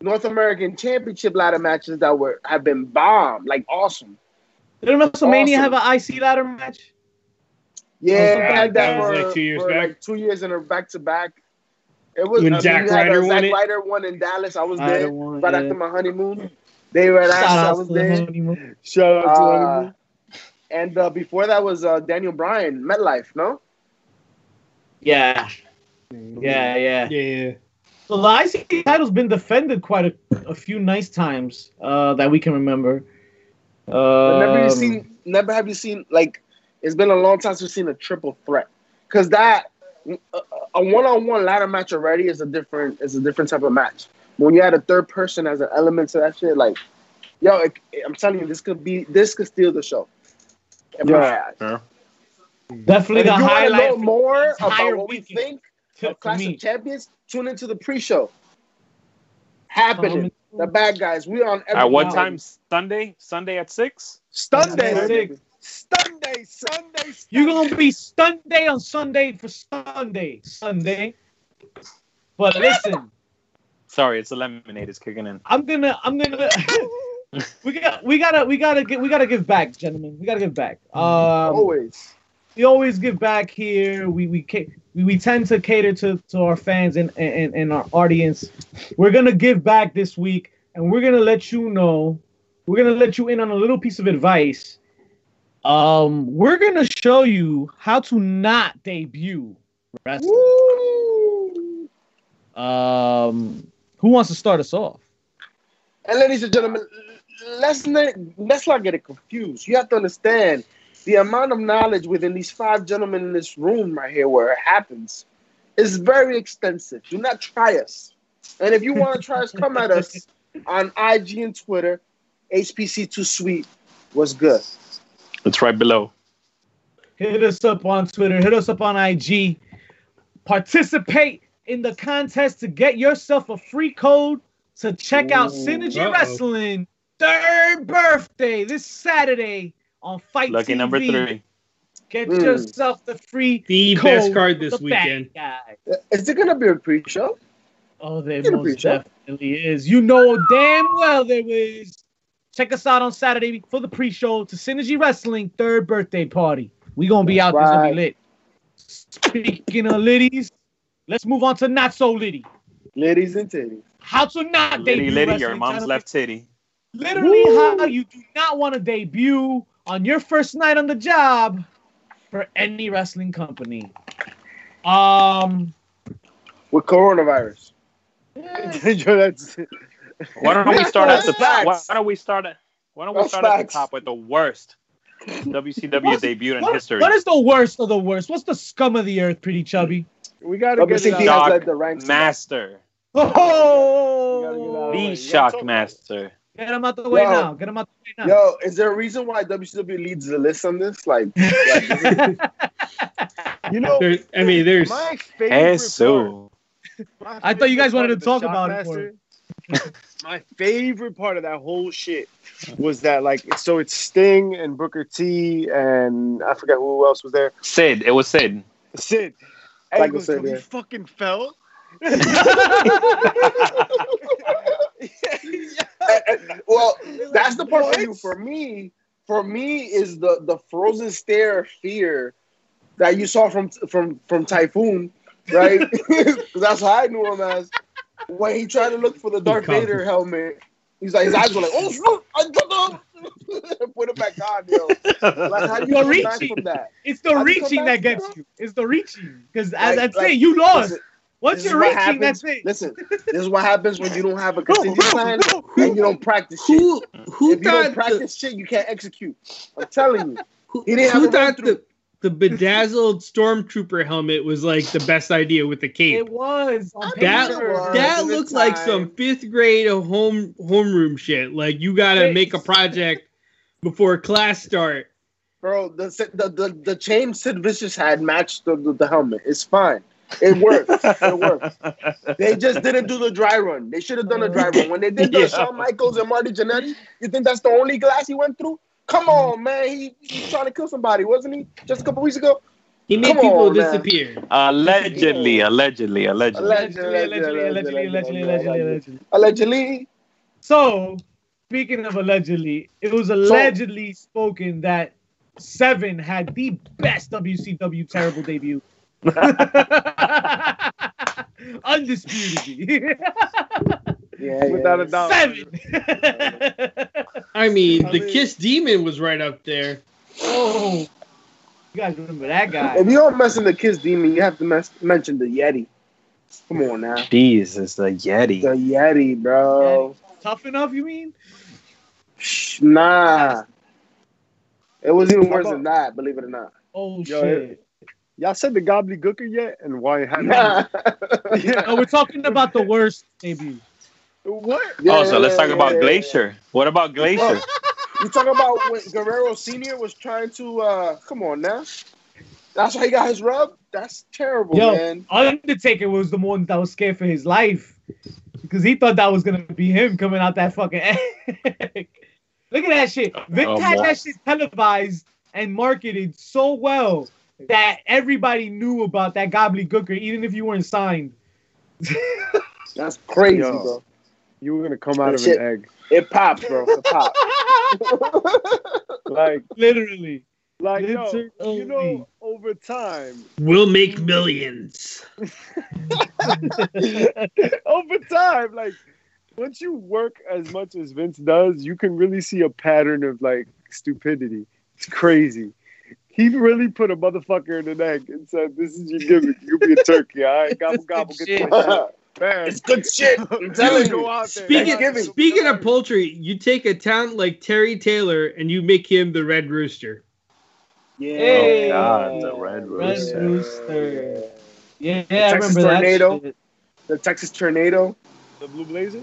North American Championship ladder matches that were have been bombed, like awesome. Didn't WrestleMania awesome. have an IC ladder match? Yeah, I that, that was for, like two years for back? like two years in a back to back. It was When I mean, Zack you had a Ryder won Zack it? Ryder one in Dallas. I was Ryder there won, right yeah. after my honeymoon. They were at Shout Ashton, I out was to the there. honeymoon. Shout out to Uh, honeymoon. and uh, before that was uh, Daniel Bryan, MetLife, no? Yeah. Yeah, yeah. yeah, So the IC title's been defended quite a, a few nice times uh, that we can remember. But never you Um, seen, never have you seen like it's been a long time since we've seen a triple threat because that a- one-on-one ladder match already is a different is a different type of match. When you add a third person as an element to that shit, like yo, it, I'm telling you, this could be this could steal the show. My Yeah. Definitely And the highlight know more about what we think to- of Clash of Champions, tune into the pre-show. Happening. Um, The bad guys. We on every At what night. time? Sunday? Sunday at six? Sunday. Sunday. Sunday. Sunday. You're gonna be Sunday on Sunday for Sunday. Sunday. But listen, Sorry, it's the lemonade is kicking in. I'm gonna I'm gonna we got we gotta we gotta get we gotta give back, gentlemen. We gotta give back. Um Always. We always give back here. We we we, we tend to cater to, to our fans and, and and our audience. We're gonna give back this week, and we're gonna let you know. We're gonna let you in on a little piece of advice. Um, we're gonna show you how to not debut wrestling. Woo! Um, who wants to start us off? And ladies and gentlemen, let's not let's not get it confused. You have to understand the amount of knowledge within these five gentlemen in this room right here where it happens is very extensive. Do not try us. And if you want to try us, come at us on IG and Twitter. HPC too sweet was good. It's right below. Hit us up on Twitter. Hit us up on IG. Participate in the contest to get yourself a free code to check out Synergy uh-oh. Wrestling third birthday this Saturday on Fight Lucky TV. number three. Get Mm. yourself the free the code best card this the bad weekend. guy. Is it gonna be a pre-show? Oh, there most pre-show. definitely is. You know damn well there is. Check us out on Saturday for the pre-show to Synergy Wrestling third birthday party. We gonna be That's out. there. It's gonna be lit. Speaking of liddies, let's move on to not so litty. Ladies and titties. How to not Liddy, debut Liddy, wrestling, your mom's left titty. Literally, Woo! how you do not want to debut on your first night on the job for any wrestling company. Um, With coronavirus. Yo, Why don't we start at the Facts. why, why don't we start at why don't we That's start at the top with the worst WCW debut in what- history? what is the worst of the worst? What's the scum of the earth, pretty chubby? we gotta But get Big it out. Doc led the ranks. Master. You gotta get out Oh, the way. The You gotta Shock talk- Master. Get him out the way Yo. now. Get him out the way now. Yo, is there a reason why WCW leads the list on this? Like, like You know, There, I mean, there's my favorite part, Jesus. my I thought you guys wanted to talk Shock about it for my favorite part of that whole shit was that like so it's Sting and Booker T and I forget who else was there. Sid. It was Sid. Sid. And Like he I goes, said, yeah. fucking fell. well, that's the part for you. For me, for me is the the frozen stare fear that you saw from from from Typhoon, right? 'Cause that's how I knew him as. When he tried to look for the Darth Vader helmet, he's like his eyes were like, "Oh, shit, I got up." Put it back on, yo. Like, how do you You're back reaching. from that? It's the How do you come reaching that gets you. It's the reaching. Because as Like- I like, say, you lost. Listen, Once this is you're what reaching, happens- that's it. Listen, this is what happens when you don't have a contingency plan and you don't practice shit. who who if you don't thought the, practice shit, you can't execute. I'm telling you. who, he didn't who a thought the the bedazzled stormtrooper helmet was like the best idea with the cape. It was. That It was that in the looks like some fifth grade home homeroom shit. Like you gotta Hey. make a project before class start. Bro, the the the, the chain Sid Vicious had matched the, the, the helmet. It's fine. It works. it works. They just didn't do the dry run. They should have done a dry run. When they did the Yeah. Shawn Michaels and Marty Jannetty, you think that's the only glass he went through? Come mm-hmm. on, man. He, he was trying to kill somebody, wasn't he? Just a couple weeks ago? He made Come people on, disappear. Allegedly, allegedly, allegedly. Allegedly. Allegedly, allegedly, allegedly, allegedly, allegedly. Allegedly. So, speaking of allegedly, it was allegedly spoken that Seven had the best WCW terrible debut. Undisputedly. Yeah, Without a doubt. Seven. I mean, I the mean- Kiss Demon was right up there. oh, you guys remember that guy? If you don't mention the Kiss Demon, you have to mes- mention the Yeti. Come on now. Jesus, the Yeti. The Yeti, bro. Tough enough, you mean? Shh, Nah. It was even worse about- than that, believe it or not. Oh Yo, shit! Y'all said the gobbledygooker yet, and why it happened? Nah. yeah. No, we're talking about the worst debut. What? oh, so let's talk yeah, about yeah, Glacier. What about Glacier? You talking about when Guerrero Senior was trying to uh come on now. That's why he got his rub. That's terrible, Yo, man. Undertaker was the one that was scared for his life because he thought that was gonna be him coming out that fucking egg. Look at that shit. Vic Oh, had boy. that shit televised and marketed so well that everybody knew about that gobbledygooker, even if you weren't signed. That's crazy, Yo. bro. You were gonna come out of Shit. an egg, It pops, bro. It pops. like, Literally. like, yo, you know, over time, We'll make millions. over time, like, once you work as much as Vince does, you can really see a pattern of like stupidity. It's crazy. He really put a motherfucker in the neck and said, "This is your gimmick. You'll be a turkey. All right, gobble gobble, get Shit. that man." it's good shit. I'm You telling go you. out there. Speaking speaking of poultry, you take a talent like Terry Taylor and you make him the Red Rooster. Yeah. Hey, God, the Red Red Rooster. Rooster. Yeah, I Texas remember that. Tornado. shit. The Texas Tornado. the Blue Blazer.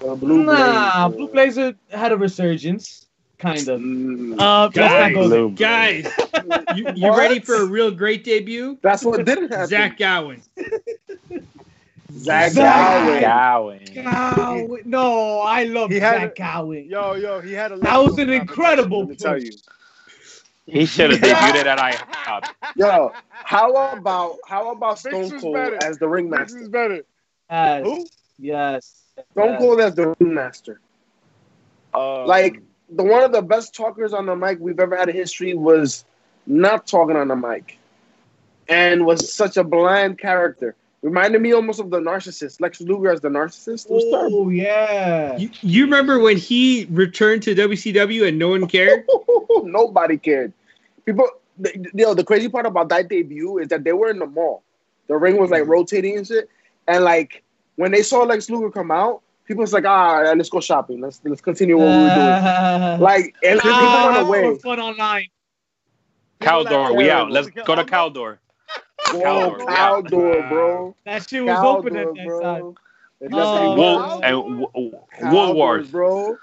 The Blue Nah, Blazer. Blue Blazer had a resurgence, kind of. Mm. Uh, let's Guys, go there. Blue guys, you, you ready for a real great debut? That's what didn't happen. Zach Gowen. Zach Zach. Gowen. Gowen. Gowen. No, I love He had Zach a- Gowen. Yo, yo, he had a. That was an incredible Let me tell you. He should have debuted at IHOP. Yo, how about how about Stone Cold as the This ringmaster? is better. Yes. Who? Yes. Stone yes. Cold as the ringmaster. Uh, Like the one of the best talkers on the mic we've ever had in history was not talking on the mic, and was such a bland character. Reminded me almost of the narcissist, Lex Luger as the narcissist. It was terrible. Oh yeah. You, you remember when he returned to WCW and no one cared? Nobody cared. People, the, you know, the crazy part about that debut is that they were in the mall. The ring was like Mm-hmm. rotating and shit, and like when they saw Lex Luger come out, people was like, ah, let's go shopping. Let's let's continue what we were doing. Like, and people went away. fun online. Caldor, we out. Let's go to Caldor. Whoa, Caldor, cow yeah. door, bro. That shit was Cow open at door, that bro. time. It Oh, Wool, and w- w- Woolworth. bro.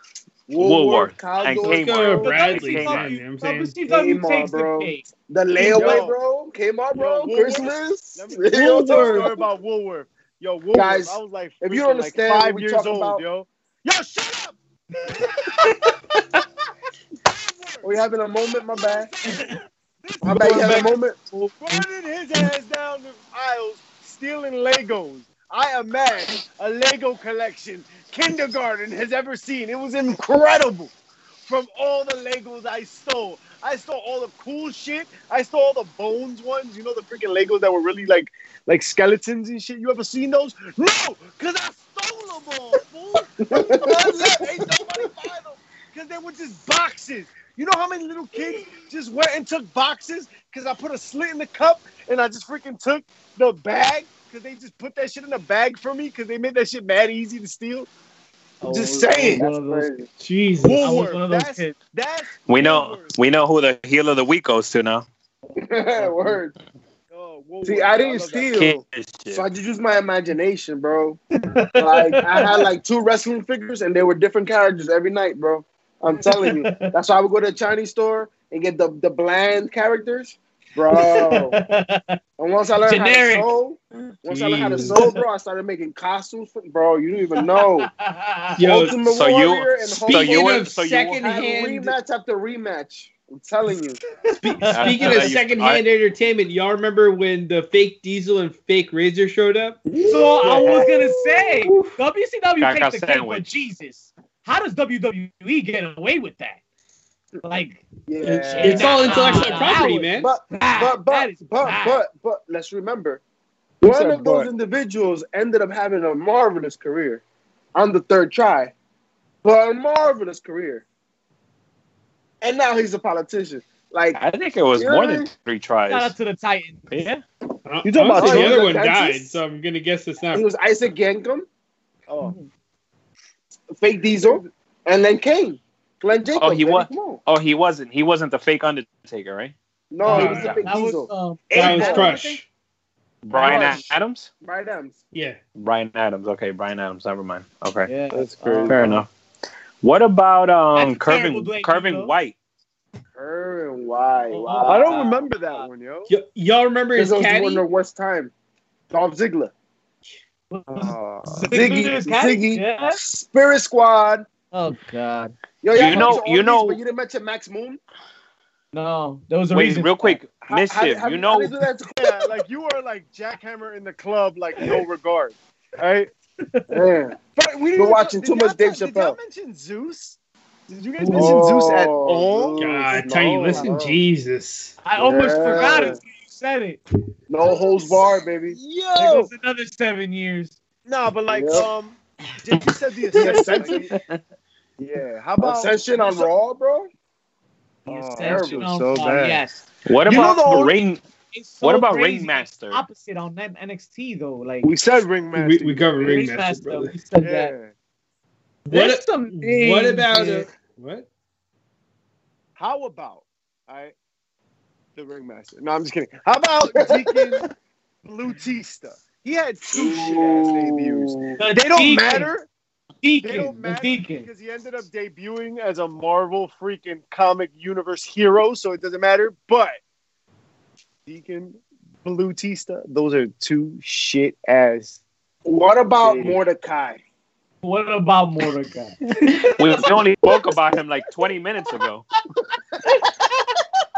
Woolworth cow and doors, Kmart. Bradley, Kmart. you know what I'm saying? Kmart, the bro. The layaway, bro. Kmart, bro. Yo, Christmas. Let me tell you a Real story time. about Woolworth. Yo, Woolworth. Guys, I was like, if you don't understand like what five we years old, about- yo. Yo, shut up. We having a moment, my bad. My bad, you having a moment. Running his ass down the aisles, stealing Legos. I imagine a Lego collection kindergarten has ever seen. It was incredible. From all the Legos I stole, I stole all the cool shit. I stole all the bones ones. You know the freaking Legos that were really like like skeletons and shit. You ever seen those? No, cause I stole them all, fool. Ain't nobody buy them because they were just boxes. You know how many little kids just went and took boxes because I put a slit in the cup and I just freaking took the bag because they just put that shit in the bag for me because they made that shit mad easy to steal. I'm just Oh, saying. one of those- Jesus. I Woolworth, one of those that's, kids. that's We know Woolworth. we know who the heel of the week goes to now. Word. Oh, Woolworth. See, I didn't love that. steal. So I just used my imagination, bro. like I had like two wrestling figures and they were different characters every night, bro. I'm telling you. That's why I would go to a Chinese store and get the, the bland characters. Bro. And once I learned Generic. how to sew, once I learned how to sew, bro, I started making costumes for bro, you don't even know. Yo, Ultimate so you- Warrior and so Hulk you of so you had secondhand, rematch after rematch. I'm telling you. speaking Uh, of secondhand entertainment, y'all remember when the fake Diesel and fake Razor showed up? So I was gonna say WCW Caca takes the cake, but. Jesus, how does WWE get away with that? Like, Yeah. It's all intellectual Nah, property, man. But nah, but that but is but nah. but but let's remember, one said of those but? individuals ended up having a marvelous career on the third try, but a marvelous career, and now he's a politician. Like I think it was more than three tries. Shout out to the Titans. Yeah. Uh, you talking about Honestly, the other one Dentist? died, so I'm gonna guess it's not. he was Isaac Yankem, Oh, fake Diesel, and then Kane, Glenn Jacobs. Oh, he was. Oh, he wasn't. He wasn't the fake Undertaker, right? No, he No, was the no, fake That was Diesel. um, That was Eight-ball, Crush. Brian Crush. Adams. Brian Adams. Yeah. Brian Adams. Okay, Brian Adams. Never mind. Okay, yeah. that's crazy. fair enough. What about um That's a terrible Kerwin Dwayne Kerwin White? Her and why? Oh, Wow. I don't remember that one, yo. Y- y'all remember his This was caddy? one of the worst time. Dolph Ziggler. Uh, Ziggy, Ziggy's? Ziggy, Yeah. Spirit Squad. Oh God, Yo, You y'all know- mentioned all you these, know- but you didn't mention Max Moon. no, there was a Wait, reason. real quick, How- Mischief. how- how- you know, they do that to- yeah, like you were like jackhammer in the club, like no regard. Right? Man. But we Been watching did too much Dave Chappelle. Did y'all mention Zeus? Did you guys mention Zeus at all? God, tell you, listen, no. Jesus. I almost Yeah. forgot it until you said it. No holds barred, baby. There Yo, goes another seven years. no, but like, Yep. um, did you said the The ascension? Ascension, like, yeah. How about Ascension on Raw, bro. The Oh, Ascension that on so Raw, bad. Yes. what You know about the only- Ring? So What about crazy. Ringmaster? Opposite on that NXT though, like We said ringmaster. We, we covered Ringmaster, Ringmaster, brother. We said Yeah. that. There's What, some what about man. a, what? How about all right? The ringmaster. No, I'm just kidding. How about Deacon Batista? He had two shit ass debuts. The They don't Deacon. matter. Deacon, They don't the matter Deacon. because he ended up debuting as a Marvel freaking comic universe hero, so it doesn't matter. But Deacon Batista, those are two shit ass. What about Hey. Mordecai? What about Mordecai? We only spoke about him like 20 minutes ago.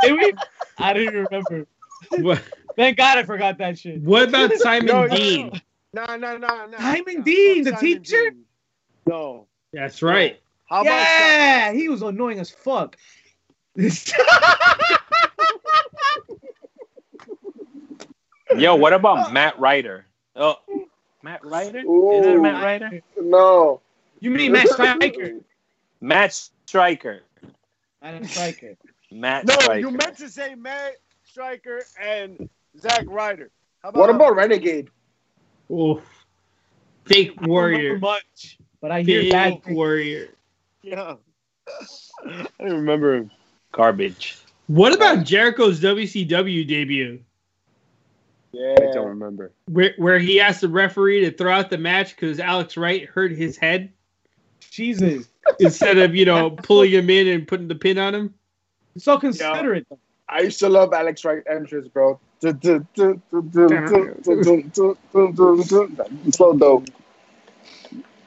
Did we? I didn't remember. What, Thank God I forgot that shit. what about Simon No, no, Dean? Nah, nah, nah, nah. Simon nah. Dean, Fuck the Simon teacher? Dean. No. That's right. How about yeah, he was annoying as fuck. Yo, what about Matt Ryder? Oh, Matt Ryder? Is it Ooh, Matt Ryder? no. you mean Matt Striker? Matt Striker. Matt Striker. Matt No, Striker. you meant to say Matt Striker and Zack Ryder. How What about Renegade? Oh, fake I don't warrior. much, but I hear Big bad warrior. Yeah. I remember. Garbage. What about Jericho's WCW debut? Yeah. I don't remember. Where where he asked the referee to throw out the match because Alex Wright hurt his head. Jesus. Instead of, you know, pulling him in and putting the pin on him. So considerate. Yeah. I used to love Alex Wright entrance, bro. It's so dope.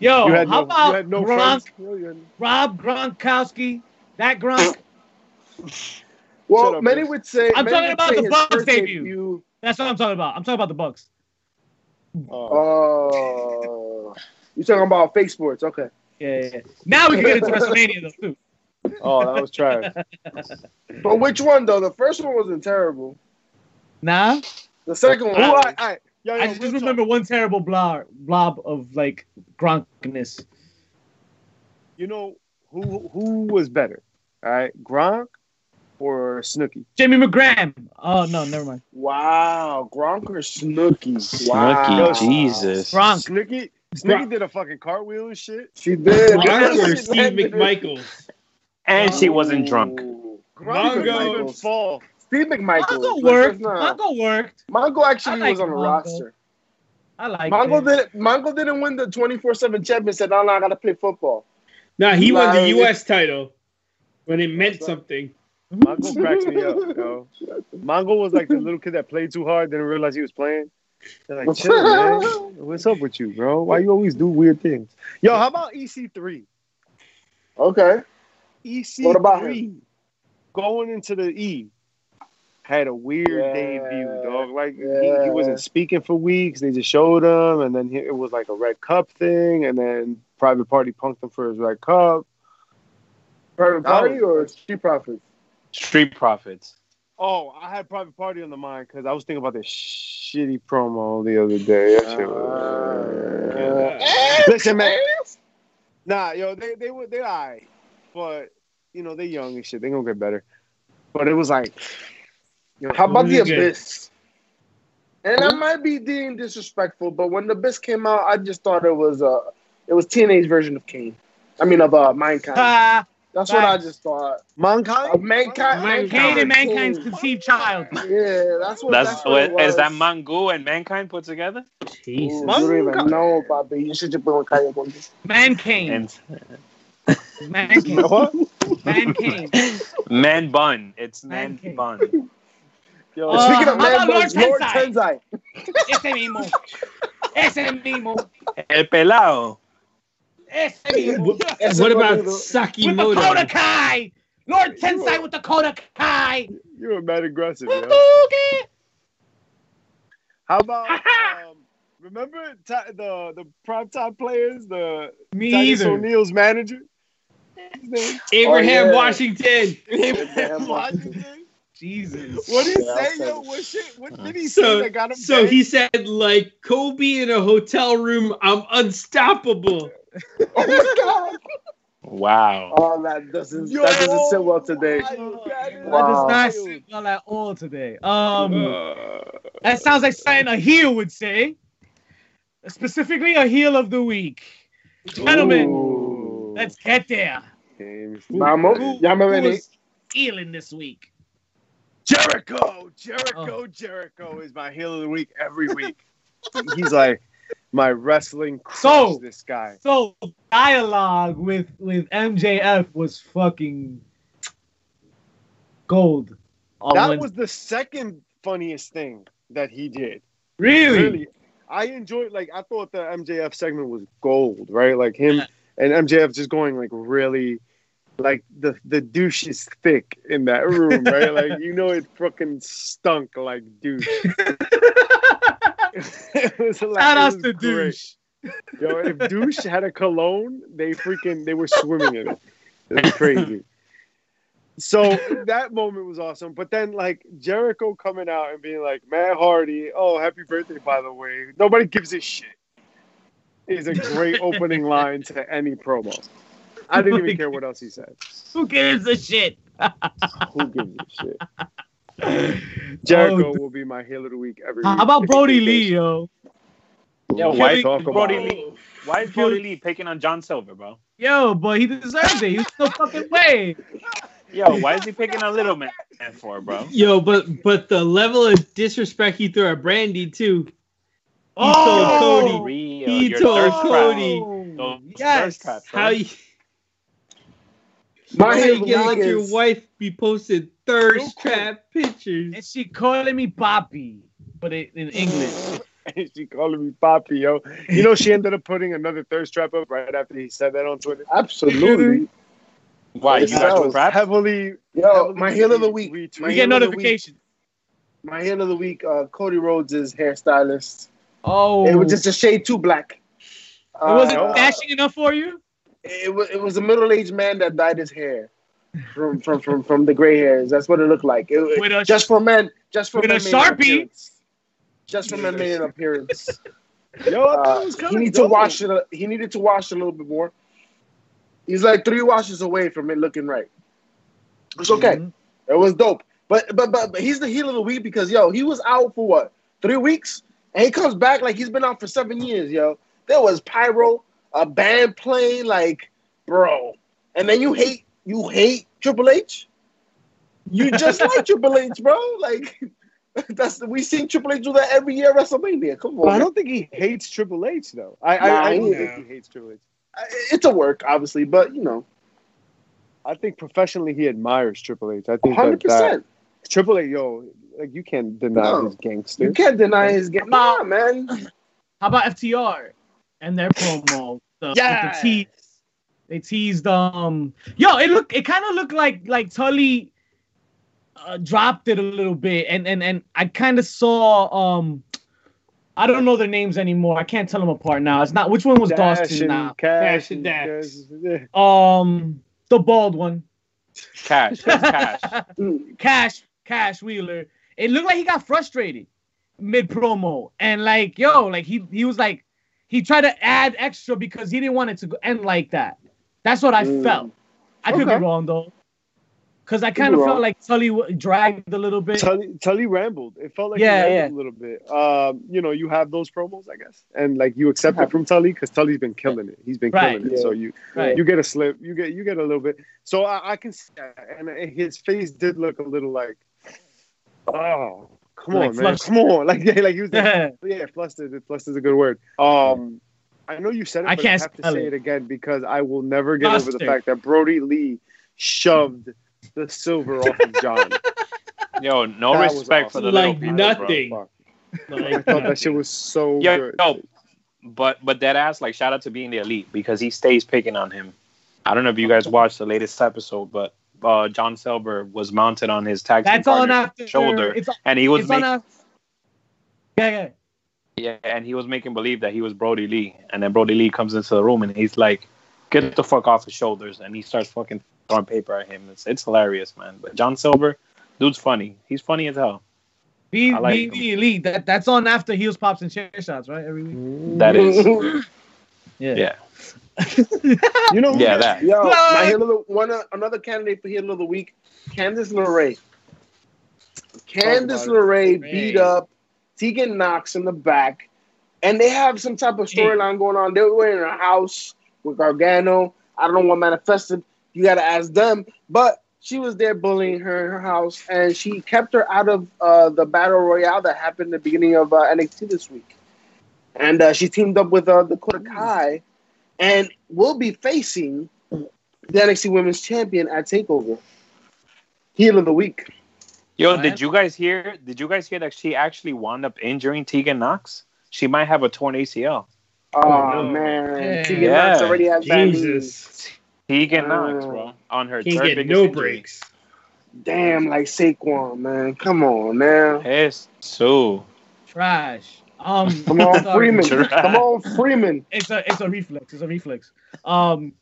Yo, you had how no, about you had no Gronk. Rob Gronkowski? That Gronk? Well, up, many Chris. would say. I'm talking about the Bucks first debut. That's what I'm talking about. I'm talking about the Bucks. Oh, Oh, you talking about fake sports? Okay. Yeah, yeah, yeah. Now we can get into WrestleMania though too. oh, that was trash. But which one though? The first one wasn't terrible. Nah, The second Who one. I. I, yo, yo, I just real talk. remember one terrible blob, blob of like Gronkness. You know who who was better? All right, Gronk or Snooki? Jimmy McGraham. Oh no, never mind. Wow, Gronk or Snooki? Snooki, Wow. Jesus. Gronk. Snooki, Snooki did a fucking cartwheel and shit. She did. Gronk or Steve landed- McMichaels. And she wasn't drunk. Ooh. Gronk didn't Mongo. even fall. Steve McMichaels. Mongo worked. that's not- Mongo worked. Mongo actually like was on the Mongo. roster. I like Mongo it. didn't. Mongo didn't win the twenty four seven championship. Said, "No, no, I gotta play football." No, he won the U.S. title when it meant something. Mongo cracks me up, yo. Mongo was like the little kid that played too hard, didn't realize he was playing. They're like, chill, man. What's up with you, bro? Why you always do weird things? Yo, how about EC3? Okay. EC3 What about him? going into the E had a weird Yeah. debut, dog. Like he, Yeah. he wasn't speaking for weeks. They just showed him, and then he, it was like a red cup thing, and then Private Party punked him for his red cup. Private party or street profits? Street Profits. Oh, I had Private Party on the mind because I was thinking about this shitty promo the other day. That shit was- Uh, Listen, man. Nah, yo, they they were they alright, but you know they young and shit. They gonna get better. But it was like, yo, How about the Who's good? Abyss? And I might be being disrespectful, but when the Abyss came out, I just thought it was a it was teenage version of Kane. I mean of uh, Mankind. Ah, That's what I just thought. mankind? Of Mankind, Mankind. Kane and Mankind. mankind's conceived child. Yeah, that's what. That's, That's, what, what it is that was. Mangu and Mankind put together? Jesus. Ooh, you don't even know, Bobby. You should just put on Kanye West. Man Kane. And Man Kane. Man Kane. Man Bun. It's Man Man King. Bun. Yo, Uh, Speaking of how man about Lord buns, Lord Tensai? Tensai. Ese mismo. Ese mismo. El Pelao. Ese mismo. Ese What about boludo. With the Sakamoto? Kodakai. Lord Tensai with the Kodakai. you were mad aggressive, yo. How about um, remember ti- the the prime time players, the Me Titus either. O'Neil's manager? Abraham Oh, yeah. Washington. Abraham Washington. Jesus. What did he Yeah, say, yo? What shit? What did he say So, that got him? so banned? he said, like Kobe in a hotel room, I'm unstoppable. Oh my god. Wow. Oh, that doesn't Yo, that doesn't sit well today. that is That Wow. does not sit well at all today. Um, Uh, that sounds like something a heel would say. Specifically, a heel of the week. Gentlemen, Ooh. let's get there. Games. Vamos. Who, Ya me who vení. healing this week? Jericho, oh. Jericho, Jericho is my heel of the week every week. He's like my wrestling crush. So- this guy. So dialogue with with MJF was fucking gold. That Wednesday. was the second funniest thing that he did. really, Really, I enjoyed. Like I thought the MJF segment was gold, right? Like him and MJF just going like really. Like the the douche is thick in that room, right? Like you know it fucking stunk like douche. it was like, Shout was to douche. Yo, if douche had a cologne, they freaking they were swimming in it. It was crazy. So that moment was awesome. But then like Jericho coming out and being like, Matt Hardy, oh happy birthday by the way. Nobody gives a shit. Is a great opening line to any promo. I didn't even care what else he said. Who gives a shit? Who gives a shit? Jericho Oh, will be my heel of the week every How week. about Brodie Lee, yo? Yo, why we is Brodie Lee? Why is Brodie Lee picking on John Silver, bro? Yo, but he deserves it. He's no fucking way. Yo, why is he picking on little man for, bro? Yo, but but the level of disrespect he threw at Brandi too. He Oh! told Cody. Real, He your told. Cody oh, Yes. traps, bro. how you, My how hit you of the let your wife be posted thirst So cool. trap pictures. And she calling me Papi, but it, in English. she calling me Poppy, yo. You know, she ended up putting another thirst trap up right after he said that on Twitter. absolutely. Why you It guys sells. Heavily. Yo, heavily my hit of the week. retweet. My We get of notifications. My hit of the week, uh, Cody Rhodes' is hairstylist. Oh, It was just a shade too black. It wasn't Uh, dashing enough for you. It was it was a middle aged man that dyed his hair from from from, from the gray hairs. That's what it looked like. It- With a- just for men, just for with men a Sharpie? Just for men made an appearance. Yo, Uh, he kind needed to wash it. a- He needed to wash a little bit more. He's like three washes away from it looking right. It's okay. Mhm. It was dope. But but but, but he's the heel of the week because yo, he was out for what three weeks, and he comes back like he's been out for seven years. Yo, there was pyro, a band playing, like bro, and then you hate you hate Triple H. You just like Triple H, bro. Like that's we seen Triple H do that every year at WrestleMania. Come on, Well, I don't think he hates Triple H though. I Nah, I, I don't he- think he hates Triple H. it's a work, obviously, but you know, I think professionally he admires Triple H. I think hundred that, that percent. Triple H, yo, like you can't deny No. his gangster. You can't deny his gangster. Nah, man. How about FTR and their promo? The, with Yes. the tease. They teased um yo, it looked it kind of looked like like Tully uh, dropped it a little bit and and and I kind of saw um I don't know their names anymore. I can't tell them apart now. It's not which one was Dash Dawson and now. Cash Cash and Dax. yeah. Um the bald one. Cash, cash. Cash, Cash Wheeler. It looked like he got frustrated mid promo, and like, yo, like he he was like, he tried to add extra because he didn't want it to end like that. That's what I Mm. felt. I could Okay. be wrong though, because I kind of felt like Tully dragged a little bit. Tully, Tully rambled. It felt like Yeah, he yeah. a little bit. Um, you know, you have those promos, I guess, and like you accept it from Tully because Tully's been killing it. He's been Right. killing it. Yeah. So you Right. you get a slip, you get you get a little bit. So I, I can see that, and his face did look a little like, oh, come Like on, man, flushed. come on, like yeah, like he was. yeah, yeah, flustered. Flustered is a good word. Um, I know you said it, I but can't I have to say it. it again because I will never get over the fact that Brodie Lee shoved the silver off of John. Yo, no That was respect for awesome. the little Like people, nothing. Fuck. I thought that shit was so Yo, good. yo, but but that ass like shout out to being the elite because he stays picking on him. I don't know if you guys watched the latest episode, but uh, John Silver was mounted on his tag team that's on partner's shoulder, It's, and he was it's on making after. Yeah, yeah. yeah, and he was making believe that he was Brodie Lee, and then Brodie Lee comes into the room and he's like, "Get the fuck off his shoulders," and he starts fucking throwing paper at him. It's it's hilarious, man. But John Silver, dude's funny. He's funny as hell. Be, like be him. the elite. That that's on after heels, pops, and chair shots, right? Every week. That is, Yeah. yeah, You know, who yeah, got- that. Yo, my heel of the one uh, another candidate for heel of the week, Candice LeRae. Candice about. LeRae beat up Tegan Nox in the back, and they have some type of storyline going on. They were in a house with Gargano. I don't know what manifested. You got to ask them. But she was there bullying her in her house, and she kept her out of uh, the battle royale that happened at the beginning of uh, NXT this week. And uh, she teamed up with uh, Dakota Kai, and will be facing the NXT Women's Champion at Takeover. Heel of the week. Yo, Man. did you guys hear? Did you guys hear that she actually wound up injuring Tegan Nox? She might have a torn ACL. Oh, no. man, Yeah. Tegan Nox already has bad knees. Jesus. Tegan Uh, Knox, bro, on her Can't third get biggest no injury. breaks. Damn, like Saquon, man. Come on now. so Trash. Um, Come on, sorry. Freeman. Trash. Come on, Freeman. It's a it's a reflex. It's a reflex. Um,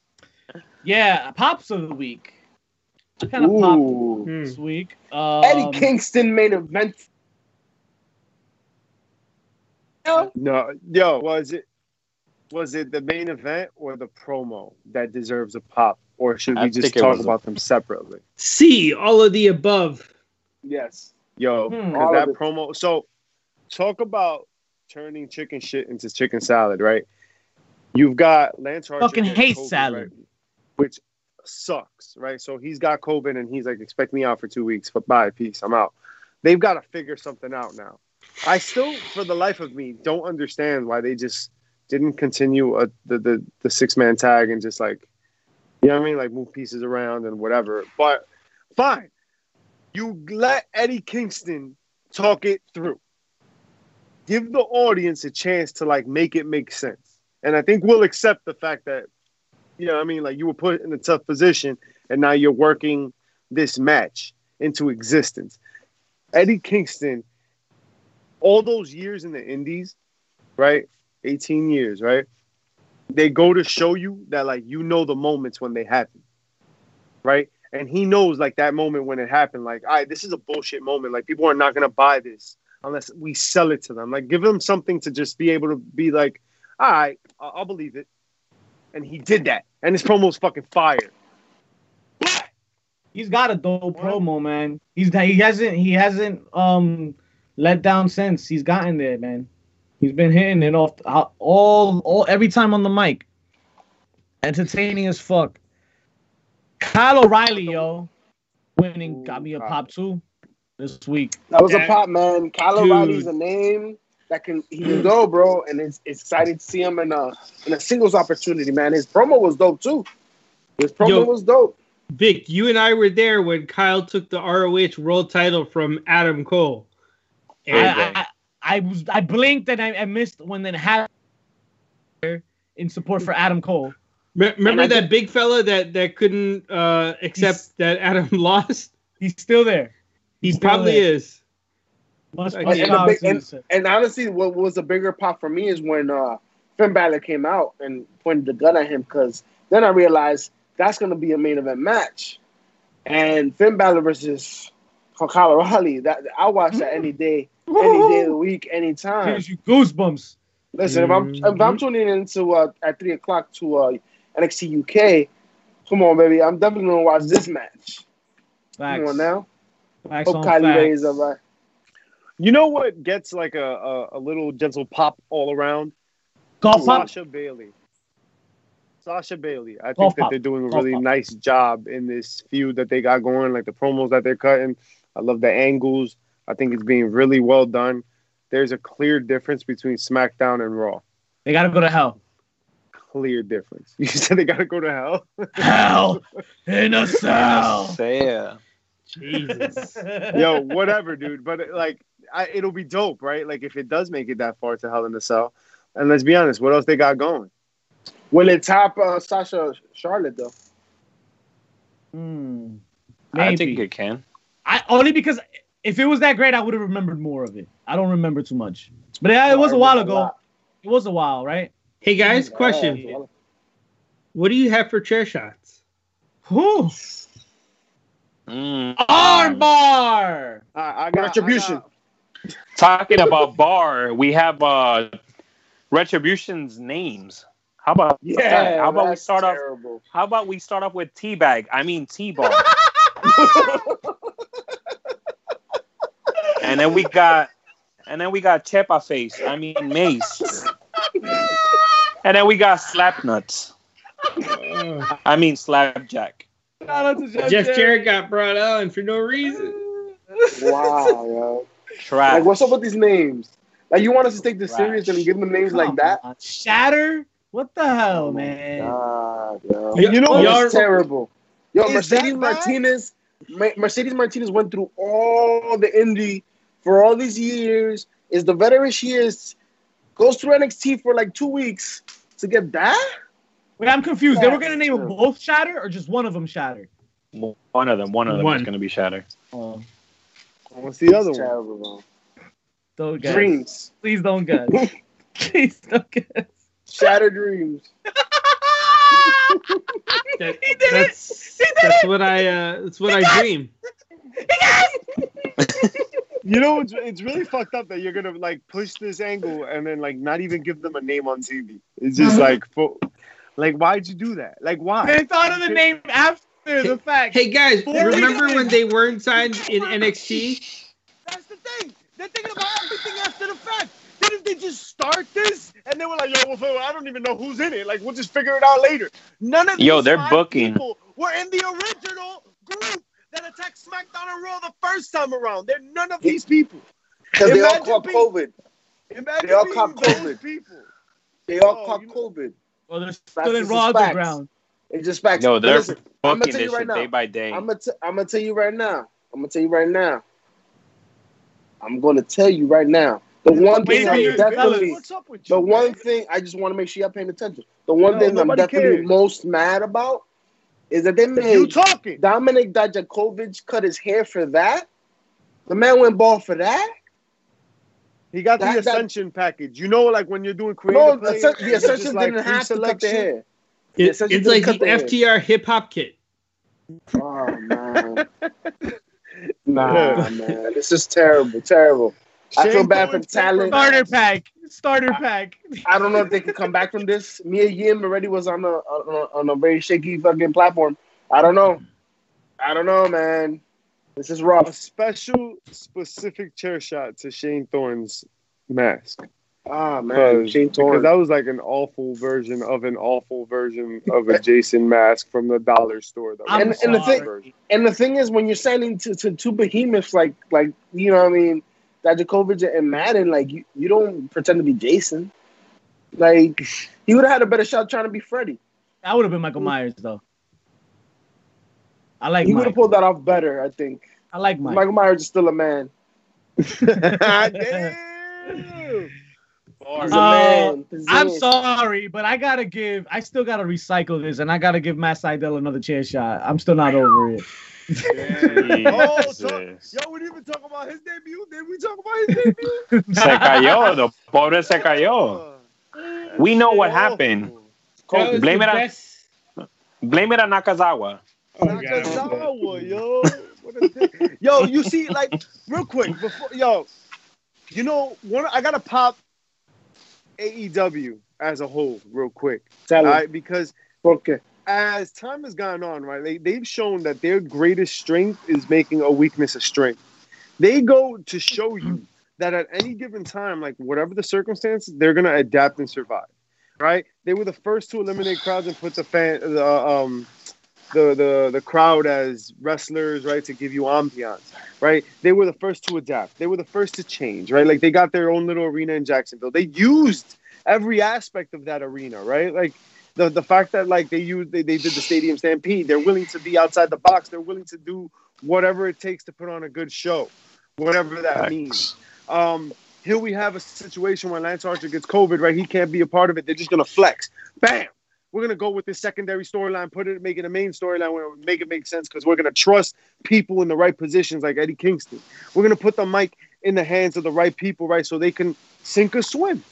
yeah, pops of the week. Kind of pop Ooh. Hmm. this week. Um, Eddie Kingston main event. No, yo, was it was it the main event or the promo that deserves a pop, or should I we just talk was a- about them separately? See all of the above. Yes. Yo, Hmm. because All that promo. So, talk about turning chicken shit into chicken salad, right? You've got Lance Archer. Fucking hate Kofi, salad. right? Which sucks, right? So he's got COVID and he's like, expect me out for two weeks. But bye, peace, I'm out. They've got to figure something out now. I still, for the life of me, don't understand why they just didn't continue a, the the, the six man tag and just like, you know what I mean, like move pieces around and whatever. But fine, you let Eddie Kingston talk it through. Give the audience a chance to like make it make sense. And I think we'll accept the fact that, you know, I mean, like you were put in a tough position and now you're working this match into existence. Eddie Kingston, all those years in the Indies, right? 18 years, right? They go to show you that like you know the moments when they happen. Right? And he knows like that moment when it happened, like, all right, this is a bullshit moment. Like people are not gonna buy this unless we sell it to them. Like give them something to just be able to be like, all right, I'll, I'll believe it. And he did that. And his promo was fucking fire. He's got a dope promo, man. He's he hasn't he hasn't um let down since he's gotten there, man. He's been hitting it off all all every time on the mic. Entertaining as fuck. Kyle O'Reilly, yo, winning got me a pop too this week. That was a That- pop, man. Kyle Dude. O'Reilly's a name that can he can go, bro, and it's, it's exciting to see him in a in a singles opportunity, man. His promo was dope too. His promo Yo. was dope. Vic, you and I were there when Kyle took the ROH world title from Adam Cole. And I, I, I was I blinked and I, I missed when it happened in support for Adam Cole. remember and I that big fella that that couldn't uh, accept that Adam lost? He's still there. He He's still probably there. is. Much, And much the big- to you, sir. And honestly, what was a bigger pop for me is when uh, Finn Balor came out and pointed the gun at him because then I realized that's going to be a main event match, and Finn Balor versus Kyle O'Reilly. That I watch that any day, any day of the week, anytime. Gives you goosebumps. Listen, if I'm if I'm tuning into uh, at three o'clock to uh, NXT UK, come on, baby, I'm definitely gonna watch this match. Facts. Come on now, Facts hope Kylie facts. Ray is alright. You know what gets like a, a, a little gentle pop all around? Golf pop. Sasha Bailey. Sasha Bailey. I think Golf that pop. they're doing a Golf really pop. nice job in this feud that they got going, like the promos that they're cutting. I love the angles. I think it's being really well done. There's a clear difference between SmackDown and Raw. They gotta go to hell. Clear difference. You said they got to go to hell. Hell in a cell. Say yeah. Jesus. Yo, whatever, dude. But like, I, it'll be dope, right? Like if it does make it that far to Hell in the Cell. And let's be honest, what else they got going? Will it top uh, Sasha Charlotte though? Hmm. I think it can. I only because if it was that great, I would have remembered more of it. I don't remember too much. But yeah, it was a while ago. It was a while, right? hey guys, question. What do you have for chair shots? Whew. Mm. Armbar. I, I got Retribution. I got- Talking about bar, we have uh Retribution's names. How about Yeah, that? How about we that's start off? How about we start off with Teabag? I mean T-Bar. and then we got and then we got Chepa Face. I mean Mace. and then we got Slapnuts. Oh, I mean Slapjack. Shout out to Jeff, Jeff Jarrett. Jarrett got brought on for no reason. wow, yo. Trash. Like, what's up with these names? Like, you want us to take this Trash. serious and give them names like that? on. Shatter? What the hell, Oh man? God, yo. You know what? y'all- it's terrible. Yo, Is Mercedes? Martinez, Ma- Mercedes Martinez went through all the indie for all these years. Is the veteran she is. Goes through NXT for like two weeks to get that. Wait, I'm confused. They were gonna name them both Shatter or just one of them Shatter? One of them. One of them One. is gonna be Shatter. Oh, What's the other It's one? terrible, bro. don't guess. Dreams, Please don't guess. Please don't guess. shattered dreams. That- He did it! that's He did that's it! what I uh, that's what I dream. You know, it's, it's really fucked up that you're gonna like push this angle and then like not even give them a name on TV. It's just like, fo- like, why'd you do that? Like, why? They thought of the name after the fact. Hey guys, remember when they weren't signed in NXT? That's the thing. They're thinking about everything after the fact. Didn't they just start this and they were like, "Yo, well, I don't even know who's in it. Like, we'll just figure it out later." None of Yo, they're five booking. people were in the original group that attacked SmackDown and Raw the first time around. They're none of these people. Because they all caught being- COVID. Imagine They all being caught those COVID. people. They all Oh, caught you know- COVID. Well, they're That's still in just Raw facts. Underground. It's just facts. Yo, But they're listen, I'ma booking tell you this right shit now. day by day. I'm gonna t- I'm gonna tell you right now. I'm gonna tell you right now. I'm gonna tell you right now. The one Wait thing I'm definitely What's up with you? the one man? thing I just want to make sure y'all paying attention. The one No, thing I'm definitely cares. most mad about is that they You made talking? Dominik Dijakovic cut his hair for that. The man went bald for that. He got That- the that- Ascension package. You know, like when you're doing creative No, play, Ascen- the Ascension just, like, didn't have to cut pre-select the shit. hair. It- essentially it's like the the hair. FTR hip hop kit. Oh man, nah, man, this is terrible, terrible. I feel bad for Thorne's talent. Starter pack. Starter pack. I don't know if they can come back from this. Mia Yim already was on a on a, on a very shaky fucking platform. I don't know. I don't know, man. This is A special, specific chair shot to Shane Thorne's mask. Ah man, Because, Shane because that was like an awful version of an awful version of a Jason mask from the dollar store. That was and the thing- version. And the thing is, when you're signing to, to two behemoths like like you know, what I mean, Dijakovic and Maddin, like you, you don't pretend to be Jason. Like he would have had a better shot trying to be Freddy. That would have been Michael Myers though. I like He would have pulled that off better, I think. I like Mike. Michael Myers is still a man. Damn. He's Uh, man. I'm sorry, but I gotta give. I still gotta recycle this, and I gotta give Matt Sydal another chair shot. I'm still not over it. Damn. Oh, so, yo, we didn't even talk about his debut. Did we talk about his debut? Se cayó, the pobre se cayó. We know what happened. Blame it on- Blame it on Nakazawa. Oh, God. Nakazawa, yo. What a thing. Yo, you see, like, real quick, before yo, you know, one I gotta pop AEW as a whole, real quick. Tell right, because Okay. as time has gone on, right, they, they've shown that their greatest strength is making a weakness a strength. They go to show you that at any given time, like whatever the circumstances, they're gonna adapt and survive. Right? They were the first to eliminate crowds and put the fan, the um, the the the crowd as wrestlers, right, to give you ambiance. Right? They were the first to adapt. They were the first to change. Right? Like they got their own little arena in Jacksonville. They used every aspect of that arena. Right? Like the the fact that like they used they, they did the stadium stampede they're willing to be outside the box they're willing to do whatever it takes to put on a good show whatever that means um here we have a situation where lance archer gets covid right he can't be a part of it they're just gonna flex bam we're gonna go with this secondary storyline put it make it a main storyline where make it make sense because we're gonna trust people in the right positions like eddie kingston we're gonna put the mic in the hands of the right people right so they can sink or swim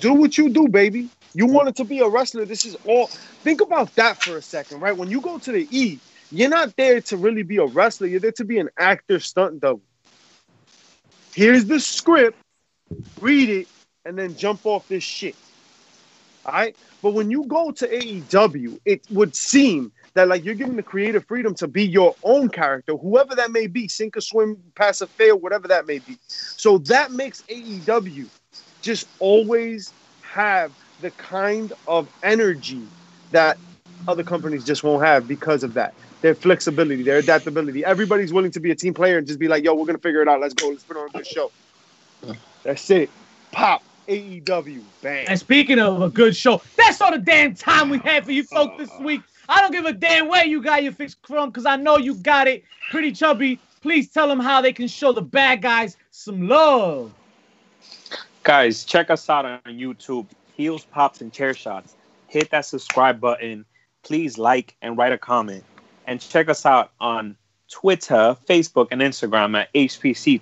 do what you do, baby. You wanted to be a wrestler. This is all. Think about that for a second, right? When you go to the E, you're not there to really be a wrestler. You're there to be an actor, stunt double. Here's the script. Read it, and then jump off this shit. All right. But when you go to AEW, it would seem that like you're given the creative freedom to be your own character, whoever that may be, sink or swim, pass or fail, whatever that may be. So that makes AEW just always have the kind of energy that other companies just won't have because of that. Their flexibility, their adaptability. Everybody's willing to be a team player and just be like, yo, we're gonna figure it out. Let's go. Let's put on a good show. That's it. Pop. AEW. Bang. And speaking of a good show, that's all the damn time we had for you folks this uh-huh. week. I don't give a damn where you got your fix from because I know you got it. Pretty chubby. Please tell them how they can show the bad guys some love. Guys, check us out on YouTube. Heels, Pops, and Chair Shots. Hit that subscribe button. Please like and write a comment. And check us out on Twitter, Facebook, and Instagram at HPC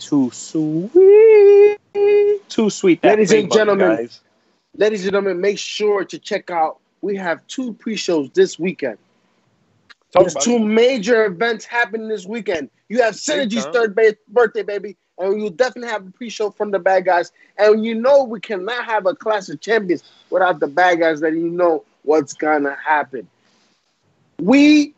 Too Sweet. That Ladies and gentlemen. guys. Ladies and gentlemen, make sure to check out. We have two pre-shows this weekend. Talk There's two it. major events happening this weekend. You have Synergy's third ba- birthday, baby, and you'll definitely have a pre-show from the bad guys. And you know we cannot have a class of champions without the bad guys. That you know what's gonna happen. We,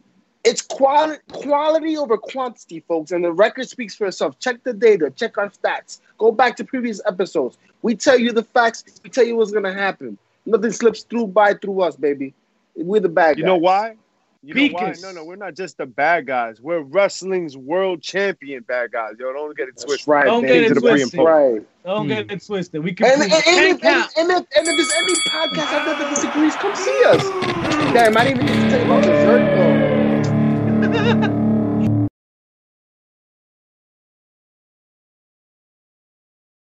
it's quality quality over quantity, folks, and the record speaks for itself. Check the data, check our stats. Go back to previous episodes. We tell you the facts. We tell you what's gonna happen. Nothing slips through by through us, baby. We're the bad guys. You know why? You know why? No, no, we're not just the bad guys. We're wrestling's world champion bad guys. Yo, don't get it That's twisted. right. Don't baby. get it To the pre and twisted. Right. Don't Hmm. get it twisted. We can And, and, and, Ten and, and, if, and if there's any podcast out there that disagrees, come see us. Damn, I didn't even get to tell you about the Zerk though. Ha ha ha!